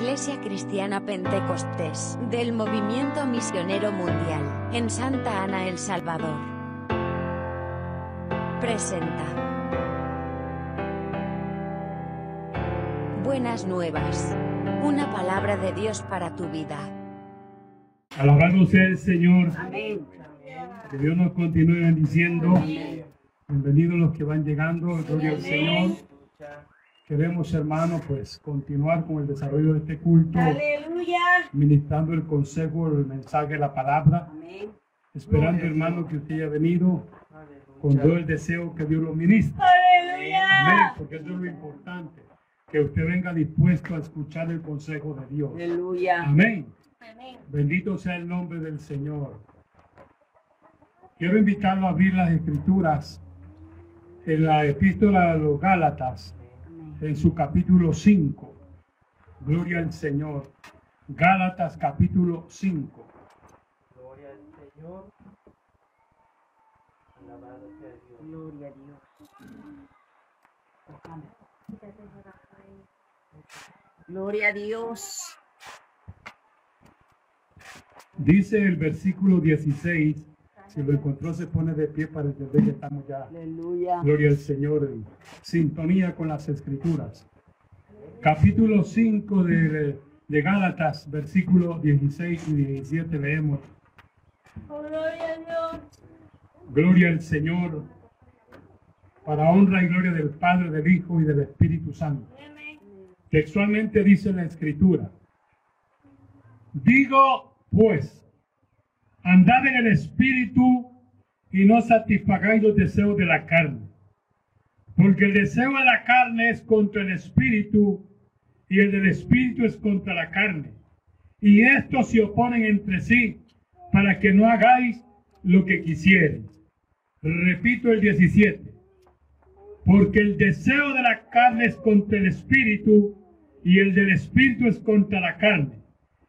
Iglesia Cristiana Pentecostés del Movimiento Misionero Mundial en Santa Ana, El Salvador. Presenta. Buenas nuevas. Una palabra de Dios para tu vida. Alabado sea el Señor. Amén. Que Dios nos continúe bendiciendo. Bienvenidos los que van llegando. Gloria al Señor. Queremos, hermano, pues continuar con el desarrollo de este culto, Aleluya. ministrando el consejo, el mensaje, la palabra. Amén. Esperando, hermano, que usted haya venido con todo el deseo que Dios lo ministre. Amén, Aleluya. porque eso es lo importante. Que usted venga dispuesto a escuchar el consejo de Dios. Aleluya. Amén. Bendito sea el nombre del Señor. Quiero invitarlo a abrir las escrituras en la epístola de los Gálatas, en su capítulo 5. Gloria al Señor. Gálatas capítulo 5. Gloria al Señor. Alabado sea Dios. Gloria a Dios. Gloria a Dios. Dice el versículo 16, si lo encontró se pone de pie para entender que estamos ya Aleluya. Gloria al Señor en sintonía con las escrituras. Capítulo 5 de, de Gálatas, versículo 16 y 17 leemos. Gloria a Dios. Gloria al Señor, para honra y gloria del Padre, del Hijo y del Espíritu Santo. Textualmente dice la escritura. Digo, pues, andad en el Espíritu y no satisfagáis los deseos de la carne. Porque el deseo de la carne es contra el Espíritu y el del Espíritu es contra la carne. Y estos se oponen entre sí para que no hagáis lo que quisierais. Repito el 17. Porque el deseo de la carne es contra el Espíritu y el del Espíritu es contra la carne.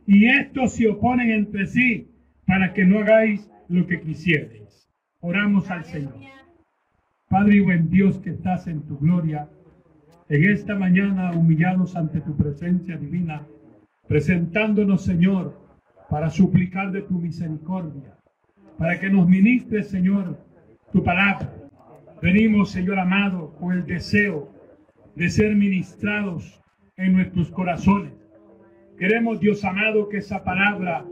Y estos se oponen entre sí para que no hagáis lo que quisierais. Oramos al Señor. Padre y buen Dios que estás en tu gloria, en esta mañana humillados ante tu presencia divina, presentándonos, Señor, para suplicar de tu misericordia, para que nos ministres, Señor, tu palabra. Venimos, Señor amado, con el deseo de ser ministrados en nuestros corazones. Queremos, Dios amado, que esa palabra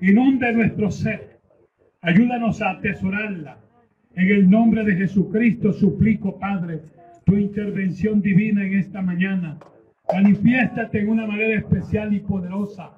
inunde nuestro ser. Ayúdanos a atesorarla. En el nombre de Jesucristo suplico, Padre, tu intervención divina en esta mañana. Manifiéstate en una manera especial y poderosa.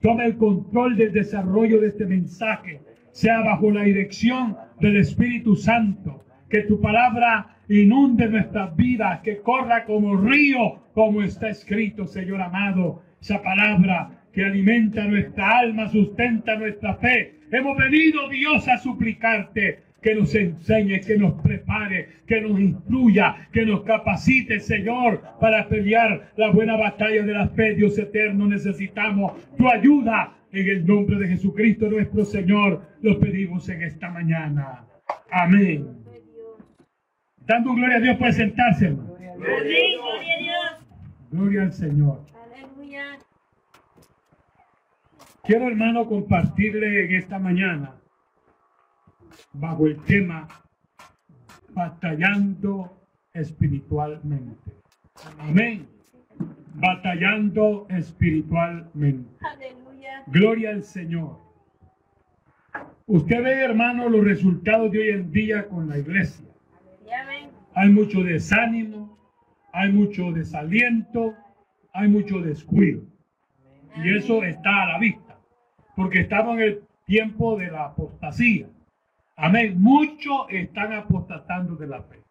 Toma el control del desarrollo de este mensaje. Sea bajo la dirección del Espíritu Santo. Que tu palabra inunde nuestras vidas, que corra como río, como está escrito, Señor amado. Esa palabra que alimenta nuestra alma, sustenta nuestra fe. Hemos venido, Dios, a suplicarte que nos enseñe, que nos prepare, que nos instruya, que nos capacite, Señor, para pelear la buena batalla de la fe, Dios eterno. Necesitamos tu ayuda. En el nombre de Jesucristo nuestro Señor, lo pedimos en esta mañana. Amén. Dando gloria a Dios, puede sentarse, hermano. Amén. Gloria a Dios. Gloria al Señor. Aleluya. Quiero, hermano, compartirle en esta mañana, bajo el tema, batallando espiritualmente. Amén. Batallando espiritualmente. Aleluya. Gloria al Señor. Usted ve, hermano, los resultados de hoy en día con la iglesia. Amén. Hay mucho desánimo, hay mucho desaliento, hay mucho descuido. Y eso está a la vista, porque estamos en el tiempo de la apostasía. Amén. Muchos están apostatando de la fe.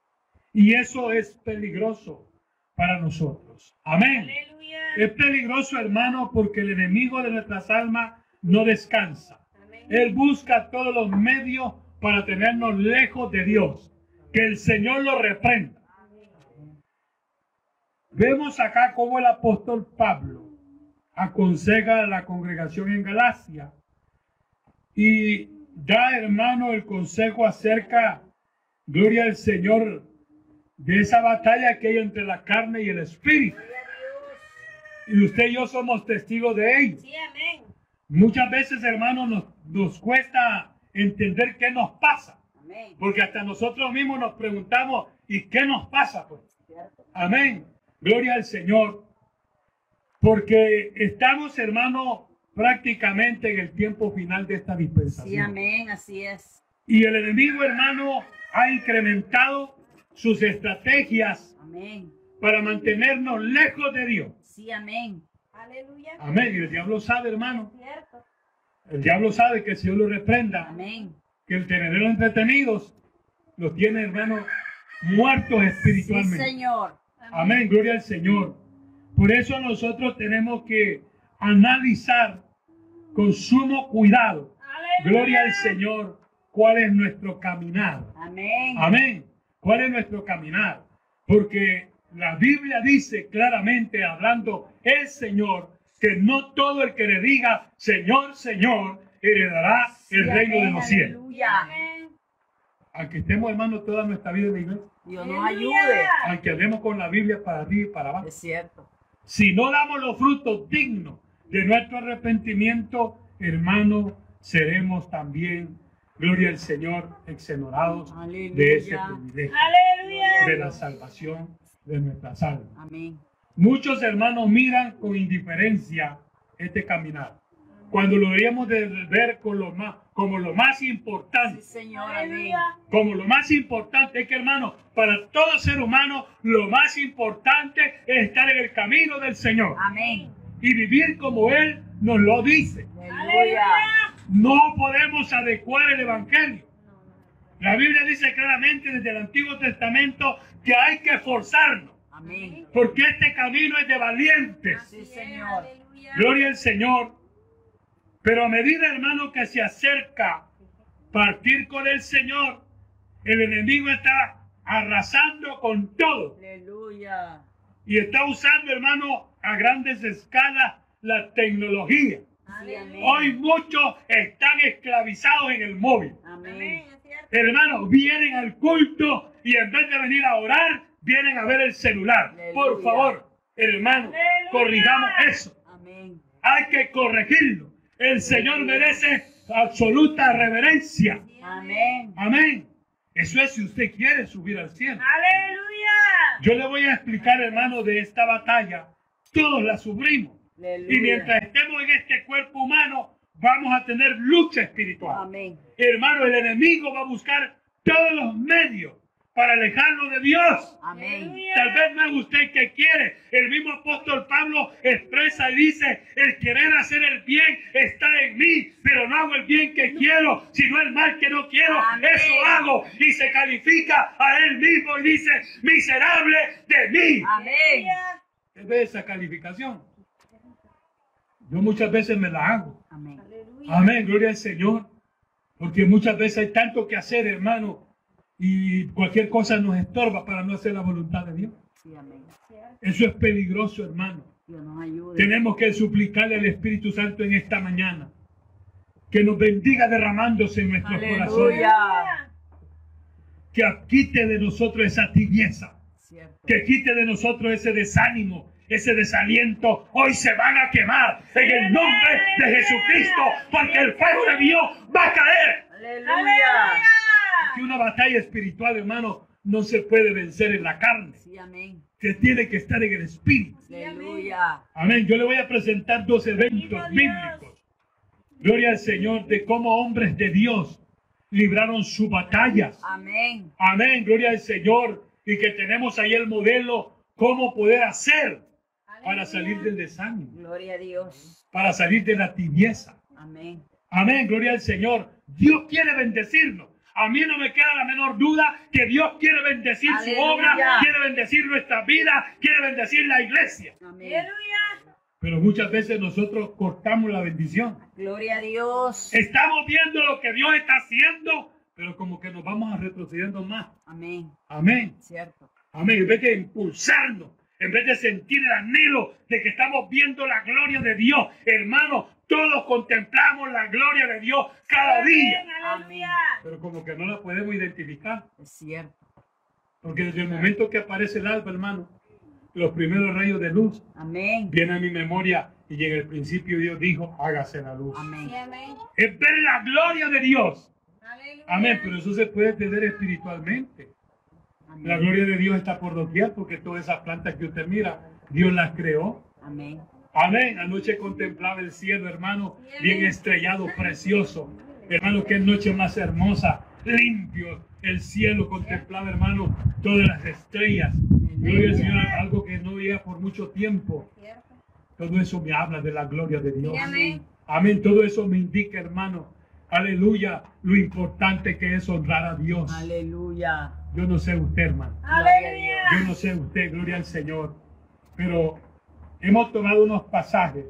Y eso es peligroso para nosotros. Amén. Aleluya. Es peligroso, hermano, porque el enemigo de nuestras almas no descansa. Amén. Él busca todos los medios para tenernos lejos de Dios. Que el Señor lo reprenda. Vemos acá cómo el apóstol Pablo aconseja a la congregación en Galacia y da, hermano, el consejo acerca, gloria al Señor, de esa batalla que hay entre la carne y el espíritu. Y usted y yo somos testigos de ello. Sí, amén. Muchas veces, hermanos, nos, nos cuesta entender qué nos pasa. Amén. Porque hasta nosotros mismos nos preguntamos, ¿y qué nos pasa? Pues? Amén. Gloria al Señor. Porque estamos, hermanos, prácticamente en el tiempo final de esta dispensación. Sí, amén, así es. Y el enemigo, hermano, ha incrementado sus estrategias Amén. para mantenernos lejos de Dios. Sí, amén. Aleluya. Amén. Y el diablo sabe, hermano. Cierto. El diablo sabe que el Señor lo reprenda. Amén. Que el tenerlos entretenidos los tiene, hermano, muertos Sí, espiritualmente. Señor. Amén, gloria al Señor. Por eso nosotros tenemos que analizar con sumo cuidado, Aleluya. gloria al Señor, cuál es nuestro caminar. Amén. Amén. ¿Cuál es nuestro caminar? Porque la Biblia dice claramente, hablando el Señor, que no todo el que le diga Señor, Señor, heredará el Sí, reino de los cielos. Aleluya. Amén. Aunque estemos, hermanos, toda nuestra vida en la iglesia, Dios nos ayude. aunque andemos con la Biblia para arriba y para abajo, Es cierto. Si no damos los frutos dignos de nuestro arrepentimiento, hermano, seremos también, gloria al Señor, exonerados de ese privilegio Aleluya. de la salvación de nuestras almas. Amén. Muchos hermanos miran con indiferencia este caminar, cuando lo deberíamos de ver con lo más, como lo más Sí, importante. Señor. Amén. Aleluya. Como lo más importante es que, hermano, para todo ser humano, lo más importante es estar en el camino del Señor Amén. y vivir como Él nos lo dice. Aleluya. No podemos adecuar el Evangelio. La Biblia dice claramente desde el Antiguo Testamento que hay que esforzarnos, Amén. porque este camino es de valientes. Sí, Señor. Gloria al Señor. Pero a medida, hermano, que se acerca partir con el Señor, el enemigo está arrasando con todo. Aleluya. y está usando, hermano, a grandes escalas la tecnología. Amén. Hoy muchos están esclavizados en el móvil. Amén. Hermanos, vienen al culto y en vez de venir a orar, vienen a ver el celular. Por favor, hermano, Aleluya. corrijamos eso. Amén. Hay que corregirlo. El Señor merece absoluta reverencia. Amén. Amén. Eso es si usted quiere subir al cielo. Aleluya. Yo le voy a explicar, hermano, de esta batalla. Todos la sufrimos. Aleluya. Y mientras estemos en este cuerpo humano, vamos a tener lucha espiritual. Amén. Hermano, el enemigo va a buscar todos los medios para alejarlo de Dios. Amén. Tal vez no es usted que quiere. El mismo apóstol Pablo expresa y dice, el querer hacer el bien está en mí, pero no hago el bien que quiero, sino el mal que no quiero. Amén. Eso hago. Y se califica a él mismo y dice, miserable de mí. Amén. ¿Qué ve esa calificación? Yo muchas veces me la hago. Amén. Amén, gloria al Señor. Porque muchas veces hay tanto que hacer, hermano, y cualquier cosa nos estorba para no hacer la voluntad de Dios. Sí, amén. Eso es peligroso, hermano. Dios nos ayude. Tenemos que suplicarle al Espíritu Santo en esta mañana que nos bendiga derramándose en nuestros Aleluya. corazones, que quite de nosotros esa tibieza, Cierto. que quite de nosotros ese desánimo, ese desaliento. Hoy se van a quemar en el nombre de Jesucristo, porque el fuego de Dios va a caer. Aleluya. Aleluya. Que una batalla espiritual, hermano, no se puede vencer en la carne, Sí, amén. que tiene que estar en el espíritu. Aleluya. Amén. Yo le voy a presentar dos eventos bíblicos. Gloria al Señor de cómo hombres de Dios libraron sus batallas. Amén. Amén. Gloria al Señor. Y que tenemos ahí el modelo cómo poder hacer para salir del desánimo, Gloria a Dios. para salir de la tibieza. Amén. Amén. Gloria al Señor. Dios quiere bendecirnos. A mí no me queda la menor duda que Dios quiere bendecir su obra, quiere bendecir nuestra vida, quiere bendecir la iglesia. Aleluya. Pero muchas veces nosotros cortamos la bendición. Gloria a Dios. Estamos viendo lo que Dios está haciendo, pero como que nos vamos a retrocediendo más. Amén. Amén. Cierto. Amén. En vez de impulsarnos, en vez de sentir el anhelo de que estamos viendo la gloria de Dios, hermano, todos contemplamos la gloria de Dios cada día. Aleluya. Pero como que no la podemos identificar, Es cierto. porque desde el momento que aparece el alba, hermano, los primeros rayos de luz, Amén. viene a mi memoria y en el principio Dios dijo, hágase la luz. Amén. Es ver la gloria de Dios. Aleluya. Amén, pero eso se puede tener espiritualmente. La gloria de Dios está por doquier porque todas esas plantas que usted mira, Dios las creó. Amén. Amén. Anoche contemplaba el cielo, hermano, bien estrellado, precioso. Hermano, qué noche más hermosa, limpio. El cielo contemplaba, hermano, todas las estrellas. Gloria al Señor, algo que no veía por mucho tiempo. Todo eso me habla de la gloria de Dios. Amén. Todo eso me indica, hermano, aleluya, lo importante que es honrar a Dios. Aleluya. Yo no sé usted, hermano. Aleluya. Yo no sé usted, gloria al Señor. Pero hemos tomado unos pasajes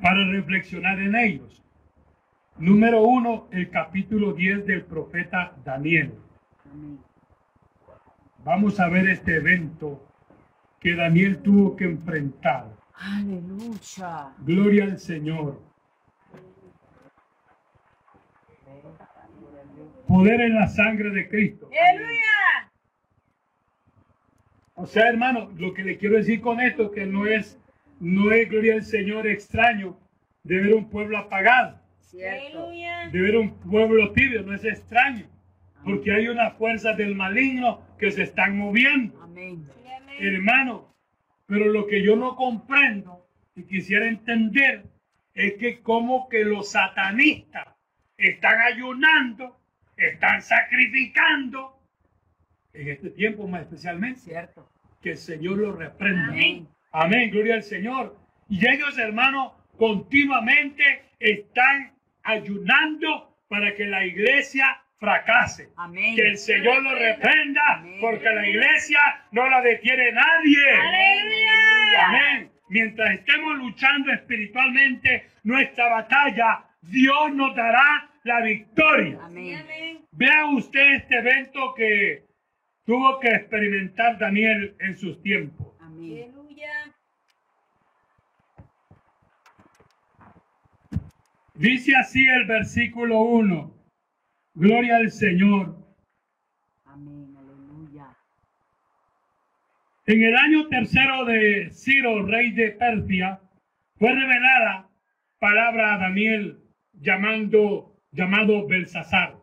para reflexionar en ellos. Número uno, el capítulo 10 del profeta Daniel. Vamos a ver este evento que Daniel tuvo que enfrentar. Aleluya. Gloria al Señor. Poder en la sangre de Cristo. Aleluya. O sea, hermano, lo que le quiero decir con esto que no es, no es gloria al Señor extraño de ver un pueblo apagado, Cierto. De ver un pueblo tibio, no es extraño, porque hay unas fuerzas del maligno que se están moviendo, amén. hermano. Pero lo que yo no comprendo y quisiera entender es que como que los satanistas están ayunando, están sacrificando en este tiempo más especialmente. Cierto. que el Señor los reprenda. Amén. Amén, gloria al Señor. Y ellos, hermanos, continuamente están ayunando para que la iglesia fracase. Amén. Que el Señor los reprenda, Amén. porque la iglesia no la detiene nadie. Aleluya. Amén. Mientras estemos luchando espiritualmente nuestra batalla, Dios nos dará la victoria. Amén. Vea usted este evento que tuvo que experimentar Daniel en sus tiempos. Amén. Aleluya. Dice así el versículo 1. Gloria al Señor. Amén. Aleluya. En el año tercero de Ciro, rey de Persia, fue revelada palabra a Daniel llamando, llamado Belsasar.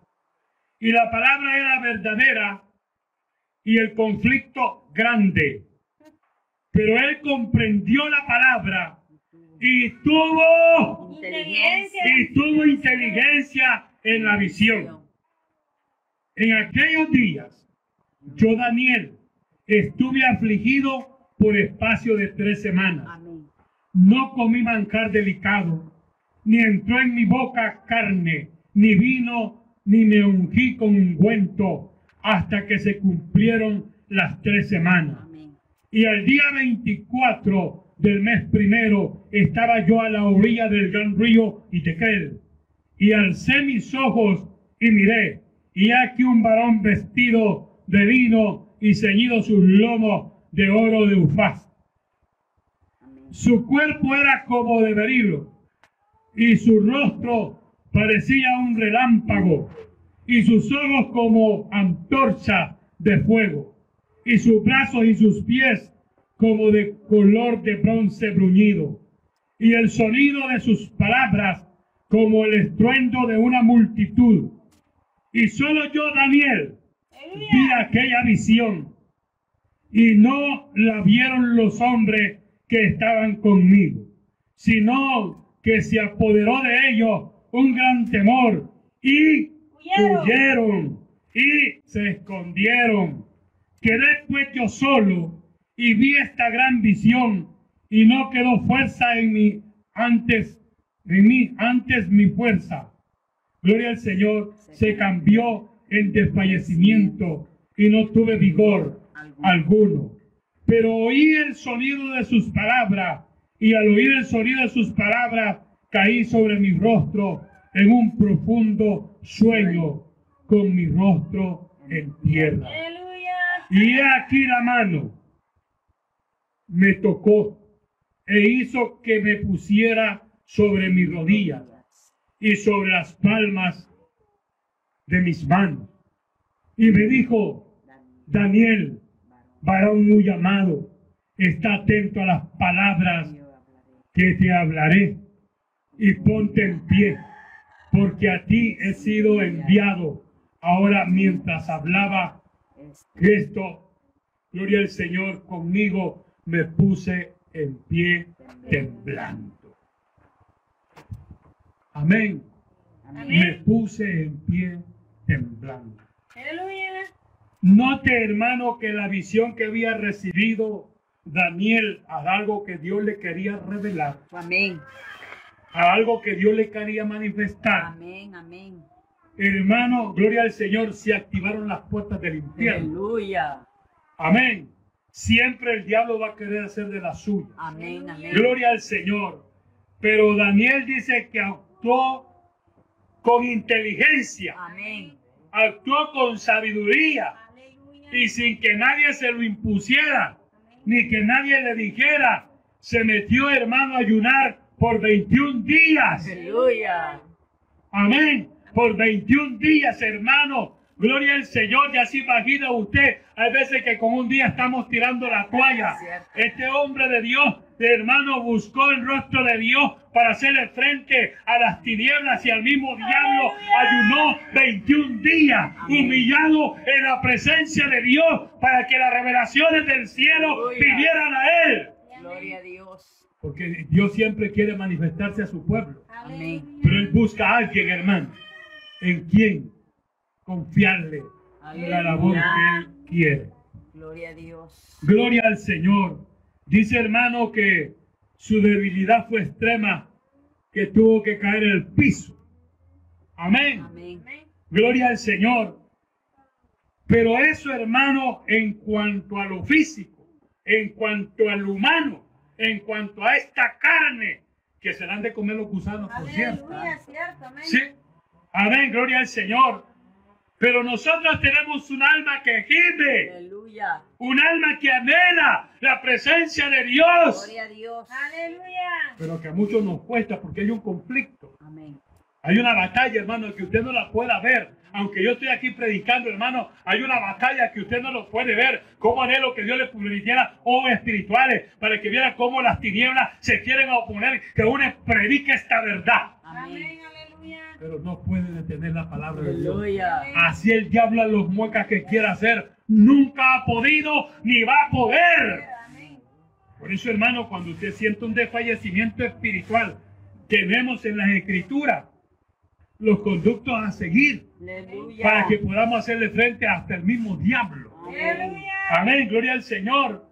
Y la palabra era verdadera y el conflicto grande. Pero él comprendió la palabra y tuvo, Inteligencia. y tuvo inteligencia en la visión. En aquellos días, yo, Daniel, estuve afligido por espacio de tres semanas. No comí manjar delicado, ni entró en mi boca carne, ni vino, ni me ungí con ungüento, hasta que se cumplieron las tres semanas. Amén. Y al día 24 del mes primero estaba yo a la orilla del gran río Itequel. Y alcé mis ojos y miré, y aquí un varón vestido de lino y ceñido sus lomos de oro de Ufaz. Su cuerpo era como de berilo, y su rostro parecía un relámpago, y sus ojos como antorcha de fuego, y sus brazos y sus pies como de color de bronce bruñido, y el sonido de sus palabras como el estruendo de una multitud. Y solo yo, Daniel, vi aquella visión y no la vieron los hombres que estaban conmigo, sino que se apoderó de ellos un gran temor y Huyeron. y se escondieron. Quedé pues yo solo y vi esta gran visión y no quedó fuerza en mí antes, en mí antes mi fuerza. Gloria al Señor, se cambió en desfallecimiento y no tuve vigor alguno. Pero oí el sonido de sus palabras y al oír el sonido de sus palabras caí sobre mi rostro en un profundo sueño con mi rostro en tierra. Y aquí la mano me tocó e hizo que me pusiera sobre mi rodilla y sobre las palmas de mis manos. Y me dijo, Daniel, varón muy amado, está atento a las palabras que te hablaré y ponte en pie, porque a ti he sido enviado. Ahora mientras hablaba esto, gloria al Señor, conmigo me puse en pie temblando. Amén. amén. Me puse en pie temblando. Aleluya. Note, hermano, que la visión que había recibido Daniel a algo que Dios le quería revelar, Amén. A algo que Dios le quería manifestar. Amén, amén. Hermano, gloria al Señor, se activaron las puertas del infierno. Aleluya. Amén. Siempre el diablo va a querer hacer de la suya. Amén, amén. Gloria al Señor. Pero Daniel dice que actuó con inteligencia, Amén. actuó con sabiduría Aleluya. y sin que nadie se lo impusiera, ni que nadie le dijera, se metió hermano a ayunar por 21 días. Aleluya. Amén. Por 21 días, hermano. Gloria al Señor. Ya se imagina usted. Hay veces que con un día estamos tirando la toalla. Este hombre de Dios, hermano, buscó el rostro de Dios para hacerle frente a las tinieblas y al mismo diablo. Ayunó 21 días, humillado en la presencia de Dios para que las revelaciones del cielo vinieran a él. Gloria a Dios. Porque Dios siempre quiere manifestarse a su pueblo. Amén. Pero él busca a alguien, hermano, en quien confiarle la labor que él quiere. Gloria a Dios. Gloria al Señor. Dice, hermano, que su debilidad fue extrema, que tuvo que caer en el piso. Amén. Amén. Amén. Gloria al Señor. Pero eso, hermano, en cuanto a lo físico, en cuanto al humano, en cuanto a esta carne, que se la han de comer los gusanos, por cierto. Aleluya, cierto. Amén. Sí. Amén, gloria al Señor. Pero nosotros tenemos un alma que gime, Aleluya. un alma que anhela la presencia de Dios. Gloria a Dios. Aleluya. Pero que a muchos nos cuesta porque hay un conflicto. Amén. Hay una batalla, hermano, que usted no la pueda ver. Aunque yo estoy aquí predicando, hermano, hay una batalla que usted no lo puede ver. Cómo anhelo que Dios le permitiera ojos espirituales para que viera cómo las tinieblas se quieren oponer, que uno predique esta verdad. Amén. Pero no puede detener la palabra de Dios. Así el diablo a los muecas que quiera hacer, nunca ha podido ni va a poder. Por eso, hermano, cuando usted siente un desfallecimiento espiritual, tenemos en las escrituras los conductos a seguir Aleluya. para que podamos hacerle frente hasta el mismo diablo. Amén. Aleluya. Amén, gloria al Señor.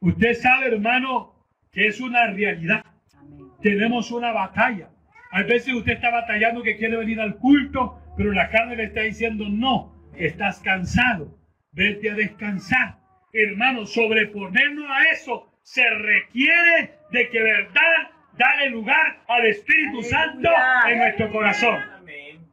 Usted sabe, hermano, que es una realidad. Amén. Tenemos una batalla. A veces usted está batallando que quiere venir al culto, pero la carne le está diciendo no, estás cansado, vete a descansar. Hermano, sobreponernos a eso se requiere de que verdad dale lugar al Espíritu Aleluya. Santo en nuestro corazón.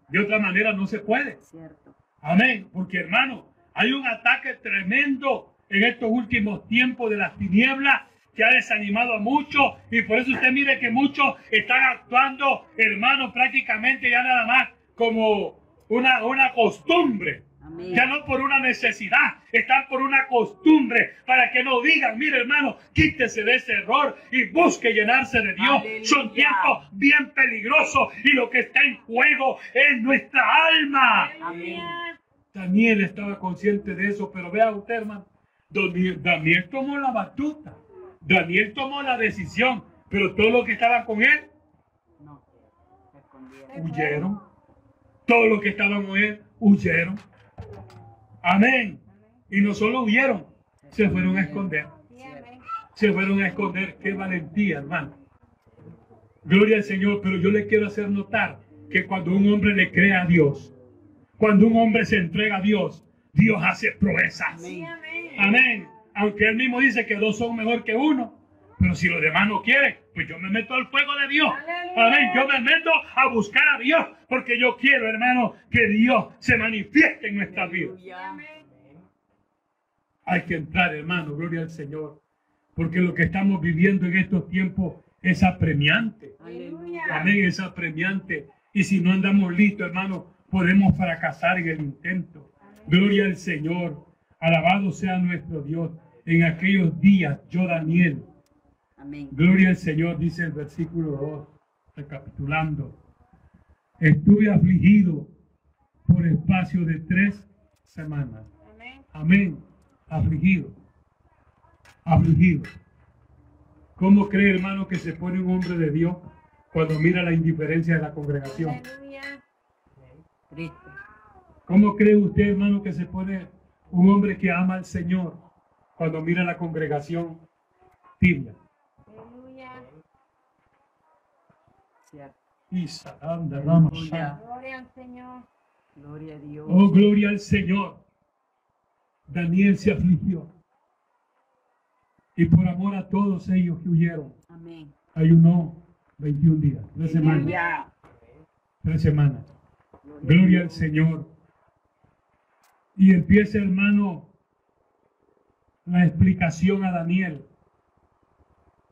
De otra manera no se puede. Cierto. Amén. Porque hermano, hay un ataque tremendo en estos últimos tiempos de las tinieblas que ha desanimado a muchos y por eso usted mire que muchos están actuando, hermano, prácticamente ya nada más como una, una costumbre. Amén. Ya no por una necesidad, están por una costumbre para que no digan, mire hermano, quítese de ese error y busque llenarse de Dios. Aleluya. Son tiempos bien peligrosos y lo que está en juego es nuestra alma. Daniel estaba consciente de eso, pero vea usted, hermano, Daniel, Daniel tomó la batuta, Daniel tomó la decisión, pero todos los que estaban con él No. Se escondieron. huyeron. Todos los que estaban con él huyeron. Amén. Y no solo huyeron, se fueron a esconder. Se fueron a esconder. Qué valentía, hermano. Gloria al Señor, pero yo le quiero hacer notar que cuando un hombre le cree a Dios, cuando un hombre se entrega a Dios, Dios hace proezas. Amén. Amén. Aunque él mismo dice que dos son mejor que uno. Pero si los demás no quieren, pues yo me meto al fuego de Dios. Amén. Yo me meto a buscar a Dios. Porque yo quiero, hermano, que Dios se manifieste en nuestra vida. Aleluya. Amén. Hay que entrar, hermano. Gloria al Señor. Porque lo que estamos viviendo en estos tiempos es apremiante. Aleluya. Amén. Es apremiante. Y si no andamos listos, hermano, podemos fracasar en el intento. Gloria al Señor. Alabado sea nuestro Dios. En aquellos días, yo Daniel, Amén. gloria al Señor, dice el versículo 2, recapitulando. Estuve afligido por espacio de tres semanas. Amén. Amén. Afligido. Afligido. ¿Cómo cree, hermano, que se pone un hombre de Dios cuando mira la indiferencia de la congregación? ¿Cómo cree usted, hermano, que se pone un hombre que ama al Señor cuando mira la congregación tibia? Aleluya. Cierto. Aleluya. Gloria al Señor. Gloria a Dios. Oh, gloria al Señor. Daniel se afligió. Y por amor a todos ellos que huyeron, Amén. ayunó 21 días, tres semanas. Tres semanas. Gloria al Señor. Y empieza, hermano, la explicación a Daniel.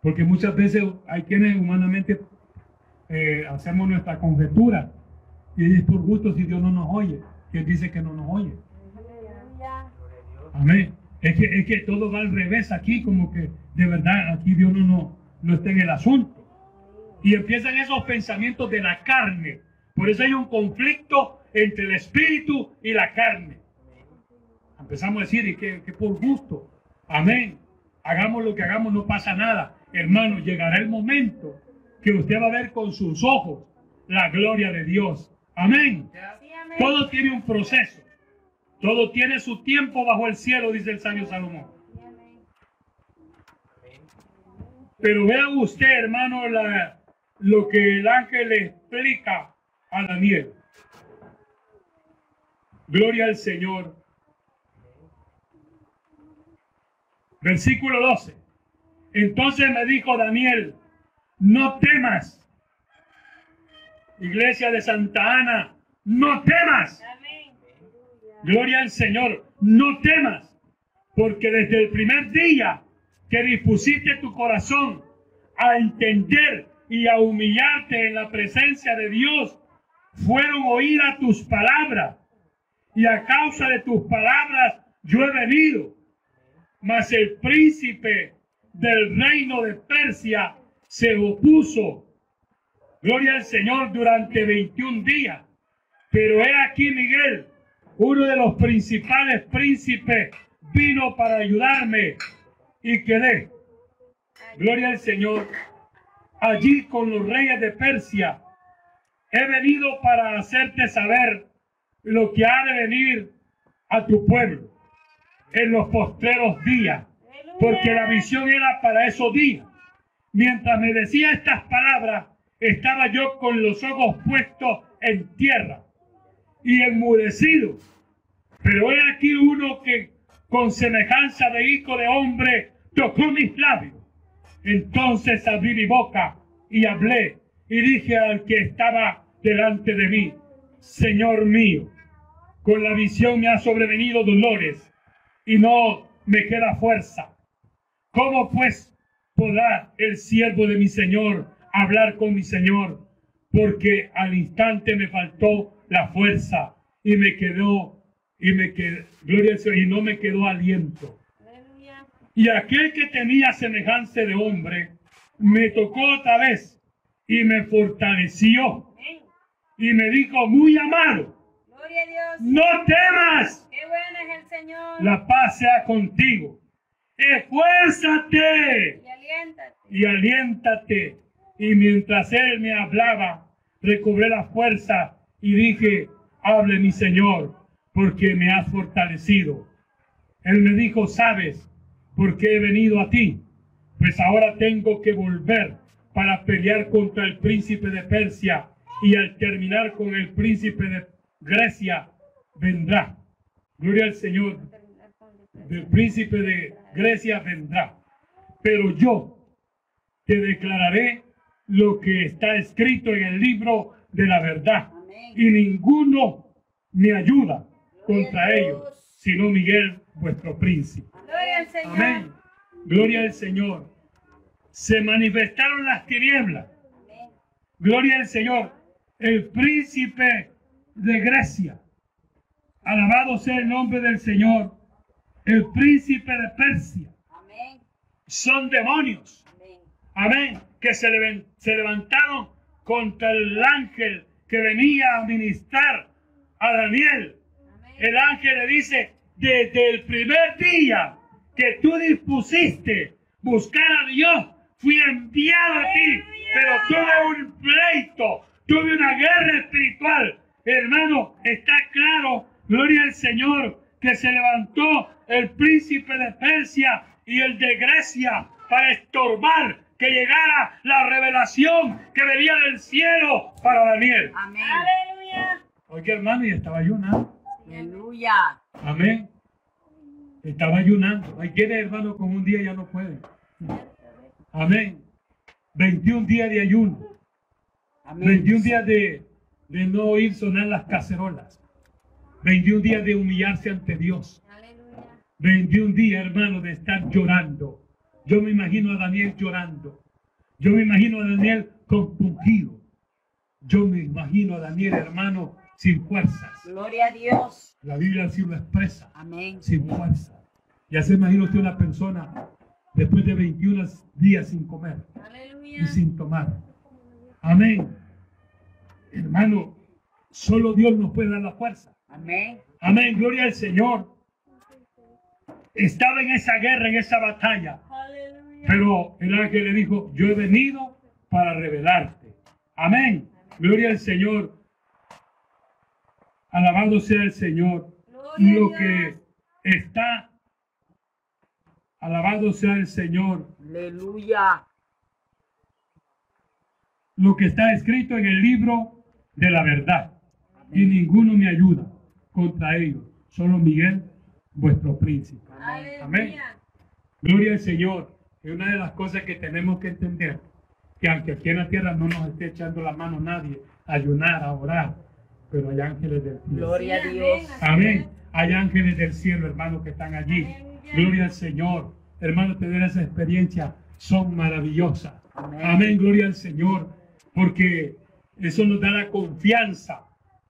Porque muchas veces hay quienes humanamente eh, hacemos nuestra conjetura. Y es por gusto si Dios no nos oye. Que dice que no nos oye. Amén. Es que, es que todo va al revés aquí, como que de verdad aquí Dios no, no, no está en el asunto. Y empiezan esos pensamientos de la carne. Por eso hay un conflicto entre el espíritu y la carne. Empezamos a decir, y que, que por gusto. Amén. Hagamos lo que hagamos, no pasa nada. Hermano, llegará el momento que usted va a ver con sus ojos la gloria de Dios. Amén. Sí, amén. Todo tiene un proceso. Todo tiene su tiempo bajo el cielo, dice el sabio Salomón. Pero vea usted, hermano, la- lo que el ángel le explica a Daniel. Gloria al Señor. Versículo 12. Entonces me dijo Daniel, no temas. Iglesia de Santa Ana, no temas. Gloria al Señor, no temas, porque desde el primer día que dispusiste tu corazón a entender y a humillarte en la presencia de Dios, fueron oídas tus palabras, y a causa de tus palabras yo he venido. Mas el príncipe del reino de Persia se opuso. Gloria al Señor durante 21 días. Pero he aquí Miguel, uno de los principales príncipes, vino para ayudarme y quedé. Gloria al Señor. Allí con los reyes de Persia he venido para hacerte saber lo que ha de venir a tu pueblo en los postreros días, porque la visión era para esos días. Mientras me decía estas palabras, estaba yo con los ojos puestos en tierra y enmudecido. Pero he aquí uno que con semejanza de hijo de hombre tocó mis labios. Entonces abrí mi boca y hablé y dije al que estaba delante de mí, Señor mío, con la visión me ha sobrevenido dolores y no me queda fuerza. ¿Cómo pues podrá el siervo de mi Señor hablar con mi Señor? Porque al instante me faltó la fuerza y me quedó, y me quedó, gloria al Señor, y no me quedó aliento. Y aquel que tenía semejanza de hombre me tocó otra vez y me fortaleció y me dijo, muy amado, Gloria a Dios. no temas, Qué bueno es el Señor. la paz sea contigo. Esfuérzate aliéntate. y aliéntate. Y mientras él me hablaba, recobré la fuerza y dije, hable mi Señor, porque me has fortalecido. Él me dijo, sabes por qué he venido a ti. Pues ahora tengo que volver para pelear contra el príncipe de Persia y al terminar con el príncipe de Grecia vendrá. Gloria al Señor el- del príncipe de Grecia vendrá. Pero yo te declararé lo que está escrito en el libro de la verdad. Amén. Y ninguno me ayuda contra ellos, sino Miguel, vuestro príncipe. Gloria al Señor. Amén. Gloria al Señor. Se manifestaron las tinieblas. Amén. Gloria al Señor. El príncipe de Grecia. Alabado sea el nombre del Señor. el príncipe de Persia. Son demonios. Amén. Que se levantaron contra el ángel que venía a ministrar a Daniel. El ángel le dice, desde el primer día que tú dispusiste buscar a Dios, fui enviado a ti, pero tuve un pleito, tuve una guerra espiritual. Hermano, está claro, gloria al Señor, que se levantó el príncipe de Persia y el de Grecia para estorbar que llegara la revelación que venía del cielo para Daniel. Amén. Aleluya. Oye, hermano, y estaba ayunando. Aleluya. Amén. Estaba ayunando. Hay quienes, hermano, con un día ya no pueden. Amén. 21 días de ayuno. Amén. 21 días de, de no oír sonar las cacerolas. 21 días de humillarse ante Dios. Aleluya. 21 días, hermano, de estar llorando. Yo me imagino a Daniel llorando. Yo me imagino a Daniel compungido. Yo me imagino a Daniel, hermano, sin fuerzas. Gloria a Dios. La Biblia así lo expresa. Amén. sin fuerza. Ya se imagina usted una persona después de 21 días sin comer y sin tomar. Amén. Hermano, solo Dios nos puede dar la fuerza. Amén. Amén, gloria al Señor. Estaba en esa guerra, en esa batalla, Aleluya. pero el ángel le dijo, yo he venido para revelarte. Amén, gloria al Señor. Alabado sea el Señor. Gloria lo que está, alabado sea el Señor, Aleluya. lo que está escrito en el libro de la verdad. Y ninguno me ayuda contra ellos, solo Miguel, vuestro príncipe. Amén. Aleluya. Gloria al Señor. Es una de las cosas que tenemos que entender, que aunque aquí en la tierra no nos esté echando la mano nadie, a ayunar, a orar, pero hay ángeles del cielo. Gloria a Dios. Amén. Hay ángeles del cielo, hermanos, que están allí. Gloria al Señor. Hermanos, tener esa experiencia son maravillosas. Amén. Amén. Gloria al Señor. Porque eso nos da la confianza,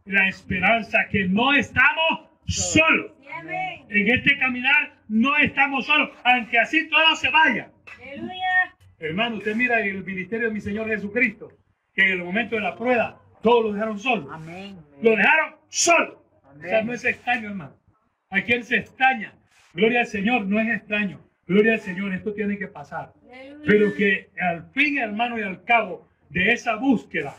la esperanza que no estamos solos. En este caminar no estamos solos, aunque así todo se vaya. Aleluya. Hermano, usted mira el ministerio de mi Señor Jesucristo, que en el momento de la prueba todos lo dejaron solo. Amén. Lo dejaron solo. Amén. O sea, no es extraño, hermano. ¿A quién se extraña? Gloria al Señor, no es extraño. Gloria al Señor, esto tiene que pasar. Aleluya. Pero que al fin, hermano, y al cabo de esa búsqueda,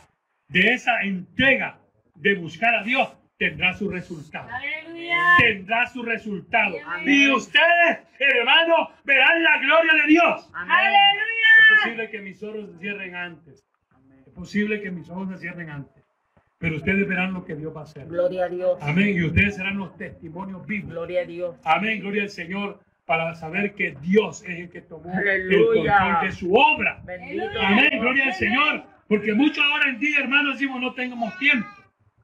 de esa entrega de buscar a Dios, tendrá su resultado. Aleluya. Tendrá su resultado. Y ustedes, hermano, verán la gloria de Dios. Amén. Es Aleluya. posible que mis ojos se cierren antes. Es posible que mis ojos se cierren antes. Pero ustedes verán lo que Dios va a hacer. Gloria a Dios. Amén. Y ustedes serán los testimonios vivos. Gloria a Dios. Amén. Gloria al Señor. Para saber que Dios es el que tomó el Aleluya. control de su obra. Bendito. Amén. Gloria al Señor. Porque muchos ahora en día, hermanos, decimos no tenemos tiempo.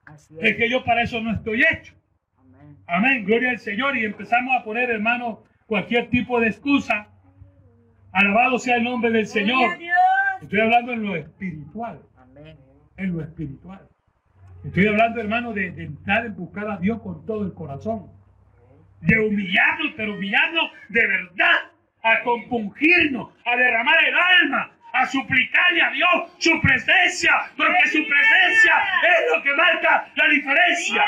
Así Es es. que yo para eso no estoy hecho. Amén. Amén, gloria al Señor. Y empezamos a poner, hermano, cualquier tipo de excusa. Alabado sea el nombre del Señor. Estoy hablando en lo espiritual, Amén. en lo espiritual. Estoy hablando, hermano, de, de entrar en buscar a Dios con todo el corazón. De humillarnos, pero humillarnos de verdad. A compungirnos, a derramar el alma, a suplicarle a Dios su presencia, porque su presencia es lo que marca la diferencia.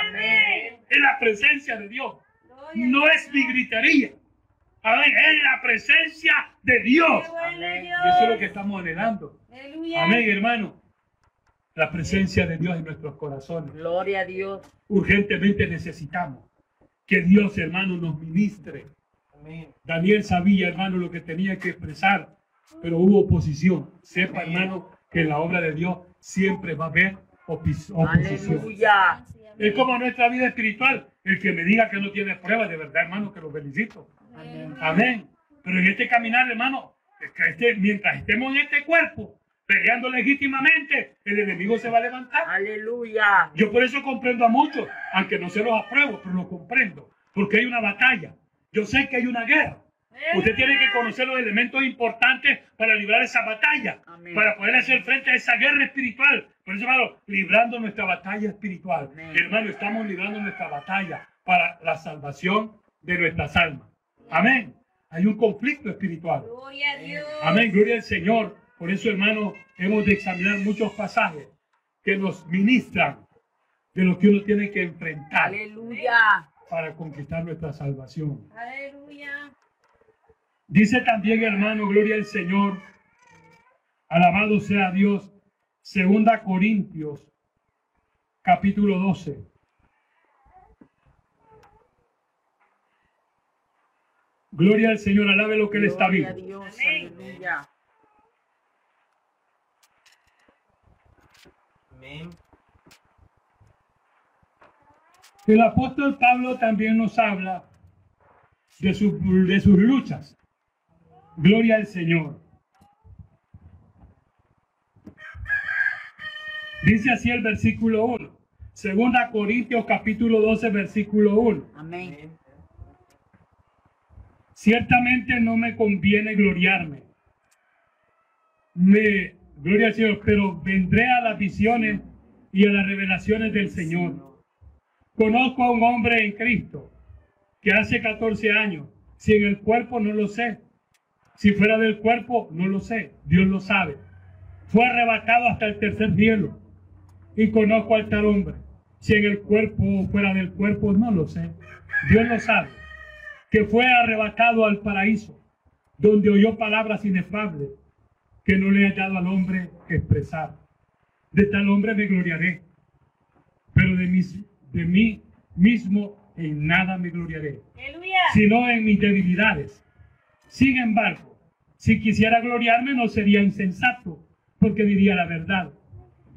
Es la presencia de Dios. No es mi gritería. Amén. Es la presencia de Dios. Amén. Eso es lo que estamos anhelando. Amén, hermano. La presencia de Dios en nuestros corazones. Gloria a Dios. Urgentemente necesitamos que Dios, hermano, nos ministre. Amén. Daniel sabía, hermano, lo que tenía que expresar, pero hubo oposición. Sepa, hermano, que en la obra de Dios siempre va a haber oposición. Aleluya. Es como nuestra vida espiritual. El que me diga que no tiene pruebas, de verdad, hermano, que lo felicito. Amén. Amén. Pero en este caminar, hermano, es que este- mientras estemos en este cuerpo, peleando legítimamente, el enemigo se va a levantar. Aleluya. Yo por eso comprendo a muchos, aunque no se los apruebo, pero los comprendo. Porque hay una batalla. Yo sé que hay una guerra. Usted tiene que conocer los elementos importantes para librar esa batalla, Amén. para poder hacer frente a esa guerra espiritual. Por eso, hermano, librando nuestra batalla espiritual. Amén. Hermano, estamos librando nuestra batalla para la salvación de nuestras almas. Amén. Hay un conflicto espiritual. Gloria a Dios. Amén, gloria al Señor. Por eso, hermano, hemos de examinar muchos pasajes que nos ministran de lo que uno tiene que enfrentar Aleluya. para conquistar nuestra salvación. Aleluya. Dice también, hermano, gloria al Señor, alabado sea Dios, segunda Corintios, capítulo 12. Gloria al Señor, alabe lo que Él está Gloria vivo. a Dios. Amén. Aleluya. Amén. El apóstol Pablo también nos habla de, su- de sus luchas. Gloria al Señor. Dice así el versículo 1. Segunda Corintios capítulo 12 versículo 1. Amén. Ciertamente no me conviene gloriarme. Me, gloria al Señor, pero vendré a las visiones y a las revelaciones del Señor. Conozco a un hombre en Cristo que hace 14 años, si en el cuerpo no lo sé, si fuera del cuerpo no lo sé, Dios lo sabe. Fue arrebatado hasta el tercer cielo y conozco al tal hombre. Si en el cuerpo o fuera del cuerpo no lo sé, Dios lo sabe que fue arrebatado al paraíso, donde oyó palabras inefables que no le ha dado al hombre expresar. De tal hombre me gloriaré, pero de, mis, de mí mismo en nada me gloriaré, Aleluya. sino en mis debilidades. Sin embargo, si quisiera gloriarme no sería insensato, porque diría la verdad.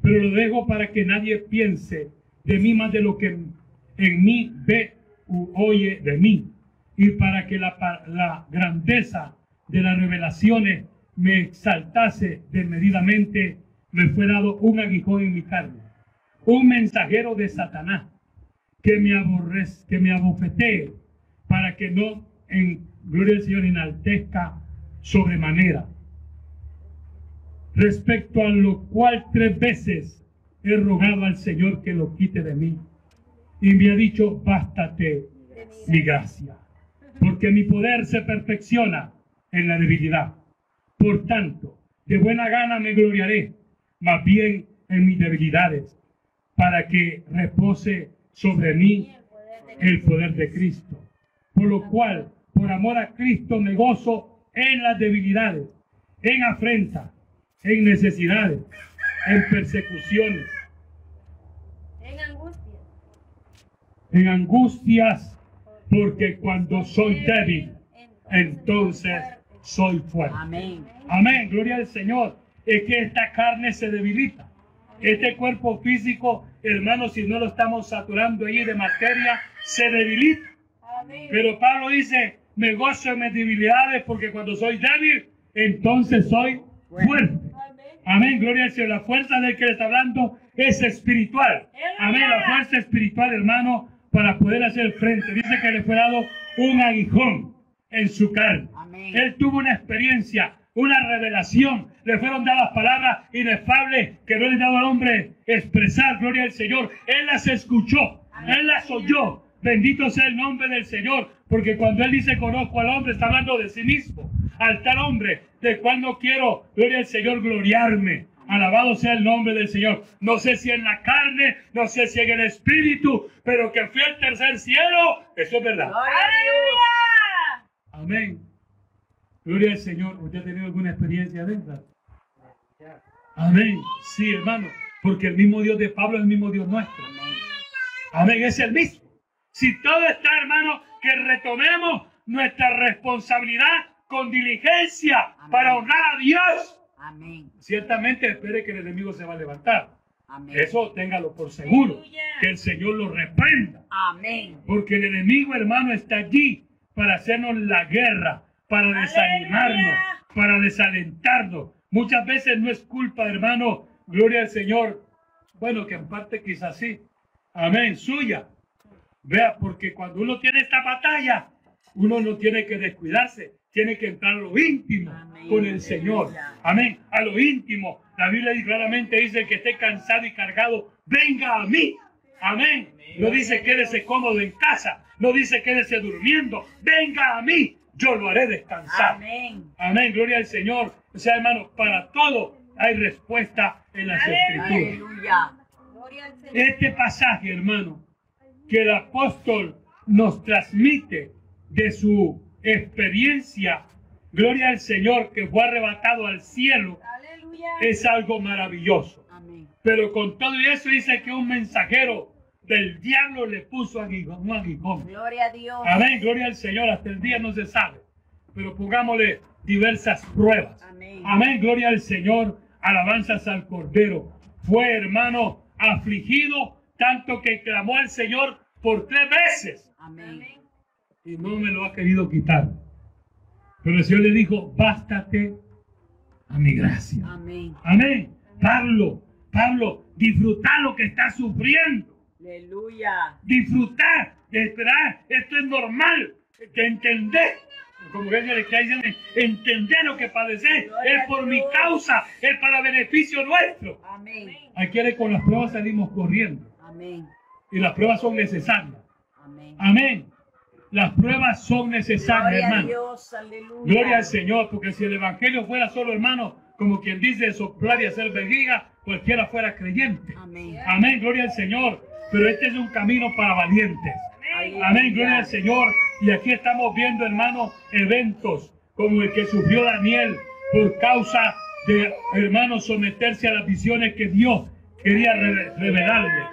Pero lo dejo para que nadie piense de mí más de lo que en, mí ve u oye de mí, y para que la, grandeza de las revelaciones me exaltase desmedidamente, me fue dado un aguijón en mi carne, un mensajero de Satanás, que me aborrez, que me abofetee, para que no en gloria al Señor enaltezca sobremanera. Respecto a lo cual tres veces he rogado al Señor que lo quite de mí. Y me ha dicho, bástate mi gracia, porque mi poder se perfecciona en la debilidad. Por tanto, de buena gana me gloriaré, más bien en mis debilidades, para que repose sobre mí el poder de Cristo. Por lo cual, por amor a Cristo, me gozo en las debilidades, en afrenta, en necesidades, en persecuciones, En angustia. en angustias, porque cuando soy débil, entonces soy fuerte. Amén. Amén, gloria al Señor. Es que esta carne se debilita. Este cuerpo físico, hermano, si no lo estamos saturando ahí de materia, se debilita. Amén. Pero Pablo dice, me gozo en mis debilidades porque cuando soy débil, entonces soy fuerte. Amén. Gloria al Señor. La fuerza del que le está hablando es espiritual. Amén, la fuerza espiritual, hermano, para poder hacer frente. Dice que le fue dado un aguijón en su carne. Él tuvo una experiencia, una revelación. Le fueron dadas palabras inefables que no le dado al hombre expresar. Gloria al Señor. Él las escuchó. Él las oyó. Bendito sea el nombre del Señor. Porque cuando Él dice conozco al hombre, está hablando de sí mismo. Al tal hombre del cual no quiero, gloria al Señor, gloriarme. Alabado sea el nombre del Señor. No sé si en la carne, no sé si en el espíritu, pero que fui al tercer cielo, eso es verdad. Gloria a Dios. Amén. Gloria al Señor. ¿Usted ha tenido alguna experiencia de esta? Amén. Sí, hermano. Porque el mismo Dios de Pablo es el mismo Dios nuestro. Amén. Amén. Es el mismo. Si todo está, hermano, que retomemos nuestra responsabilidad con diligencia Amén. para honrar a Dios. Amén. Ciertamente espere que el enemigo se va a levantar. Amén. Eso téngalo por seguro. Aleluya. Que el Señor lo reprenda. Amén. Porque el enemigo, hermano, está allí para hacernos la guerra, para desanimarnos, para desalentarnos. Muchas veces no es culpa, hermano, gloria al Señor. Bueno, que en parte quizás sí. Amén, suya. Vea, porque cuando uno tiene esta batalla, uno no tiene que descuidarse, tiene que entrar a lo íntimo Amén. con el Señor. Amén, a lo íntimo. La Biblia claramente dice que esté cansado y cargado, venga a mí. Amén. No dice quédese cómodo en casa, no dice quédese durmiendo, venga a mí. yo lo haré descansar. Amén. Amén, gloria al Señor. O sea, hermano, para todo hay respuesta en las escrituras. Aleluya. Gloria al Señor. Este pasaje, hermano, que el apóstol nos transmite de su experiencia, gloria al Señor, que fue arrebatado al cielo, Aleluya. es algo maravilloso. Amén. Pero con todo eso dice que un mensajero del diablo le puso aguijón, un aguijón. Gloria a Dios. Amén, gloria al Señor, hasta el día no se sabe. Pero pongámosle diversas pruebas. Amén. Amén, gloria al Señor, alabanzas al Cordero. Fue, hermano, afligido tanto que clamó al Señor por tres veces Amén. y no me lo ha querido quitar. Pero el Señor le dijo, bástate a mi gracia. Amén. Amén. Pablo, Pablo, disfrutar lo que estás sufriendo. Aleluya. Disfrutar, de esperar. Esto es normal. Que entender. Como que le está diciendo, entender lo que Gloria es por mi causa, es para beneficio nuestro. Amén. Aquí con las pruebas salimos corriendo Amén. Y las pruebas son necesarias. Amén. Amén. Las pruebas son necesarias, Gloria a hermano. Dios. Aleluya. Gloria al Señor, porque si el Evangelio fuera solo, hermano, como quien dice soplar y hacer vejiga, cualquiera fuera creyente. Amén. Amén, gloria al Señor. Pero este es un camino para valientes. Amén, gloria al Señor. Y aquí estamos viendo, hermano, eventos como el que sufrió Daniel por causa de, hermano, someterse a las visiones que Dios quería reve- revelarle.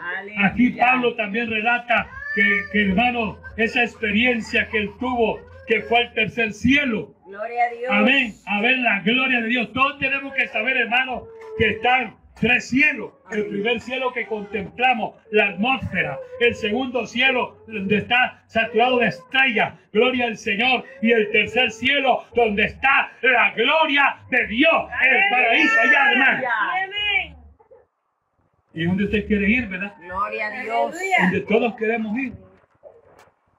Aquí Pablo también relata que, que, hermano, esa experiencia que él tuvo, que fue al tercer cielo. Gloria a Dios. Amén. A ver la gloria de Dios. Todos tenemos que saber, hermano, que están tres cielos. El primer cielo que contemplamos, la atmósfera. El segundo cielo, donde está saturado de estrellas. Gloria al Señor. Y el tercer cielo, donde está la gloria de Dios. El paraíso allá, hermano. Y donde usted quiere ir, ¿verdad? Gloria a Dios. Donde todos queremos ir.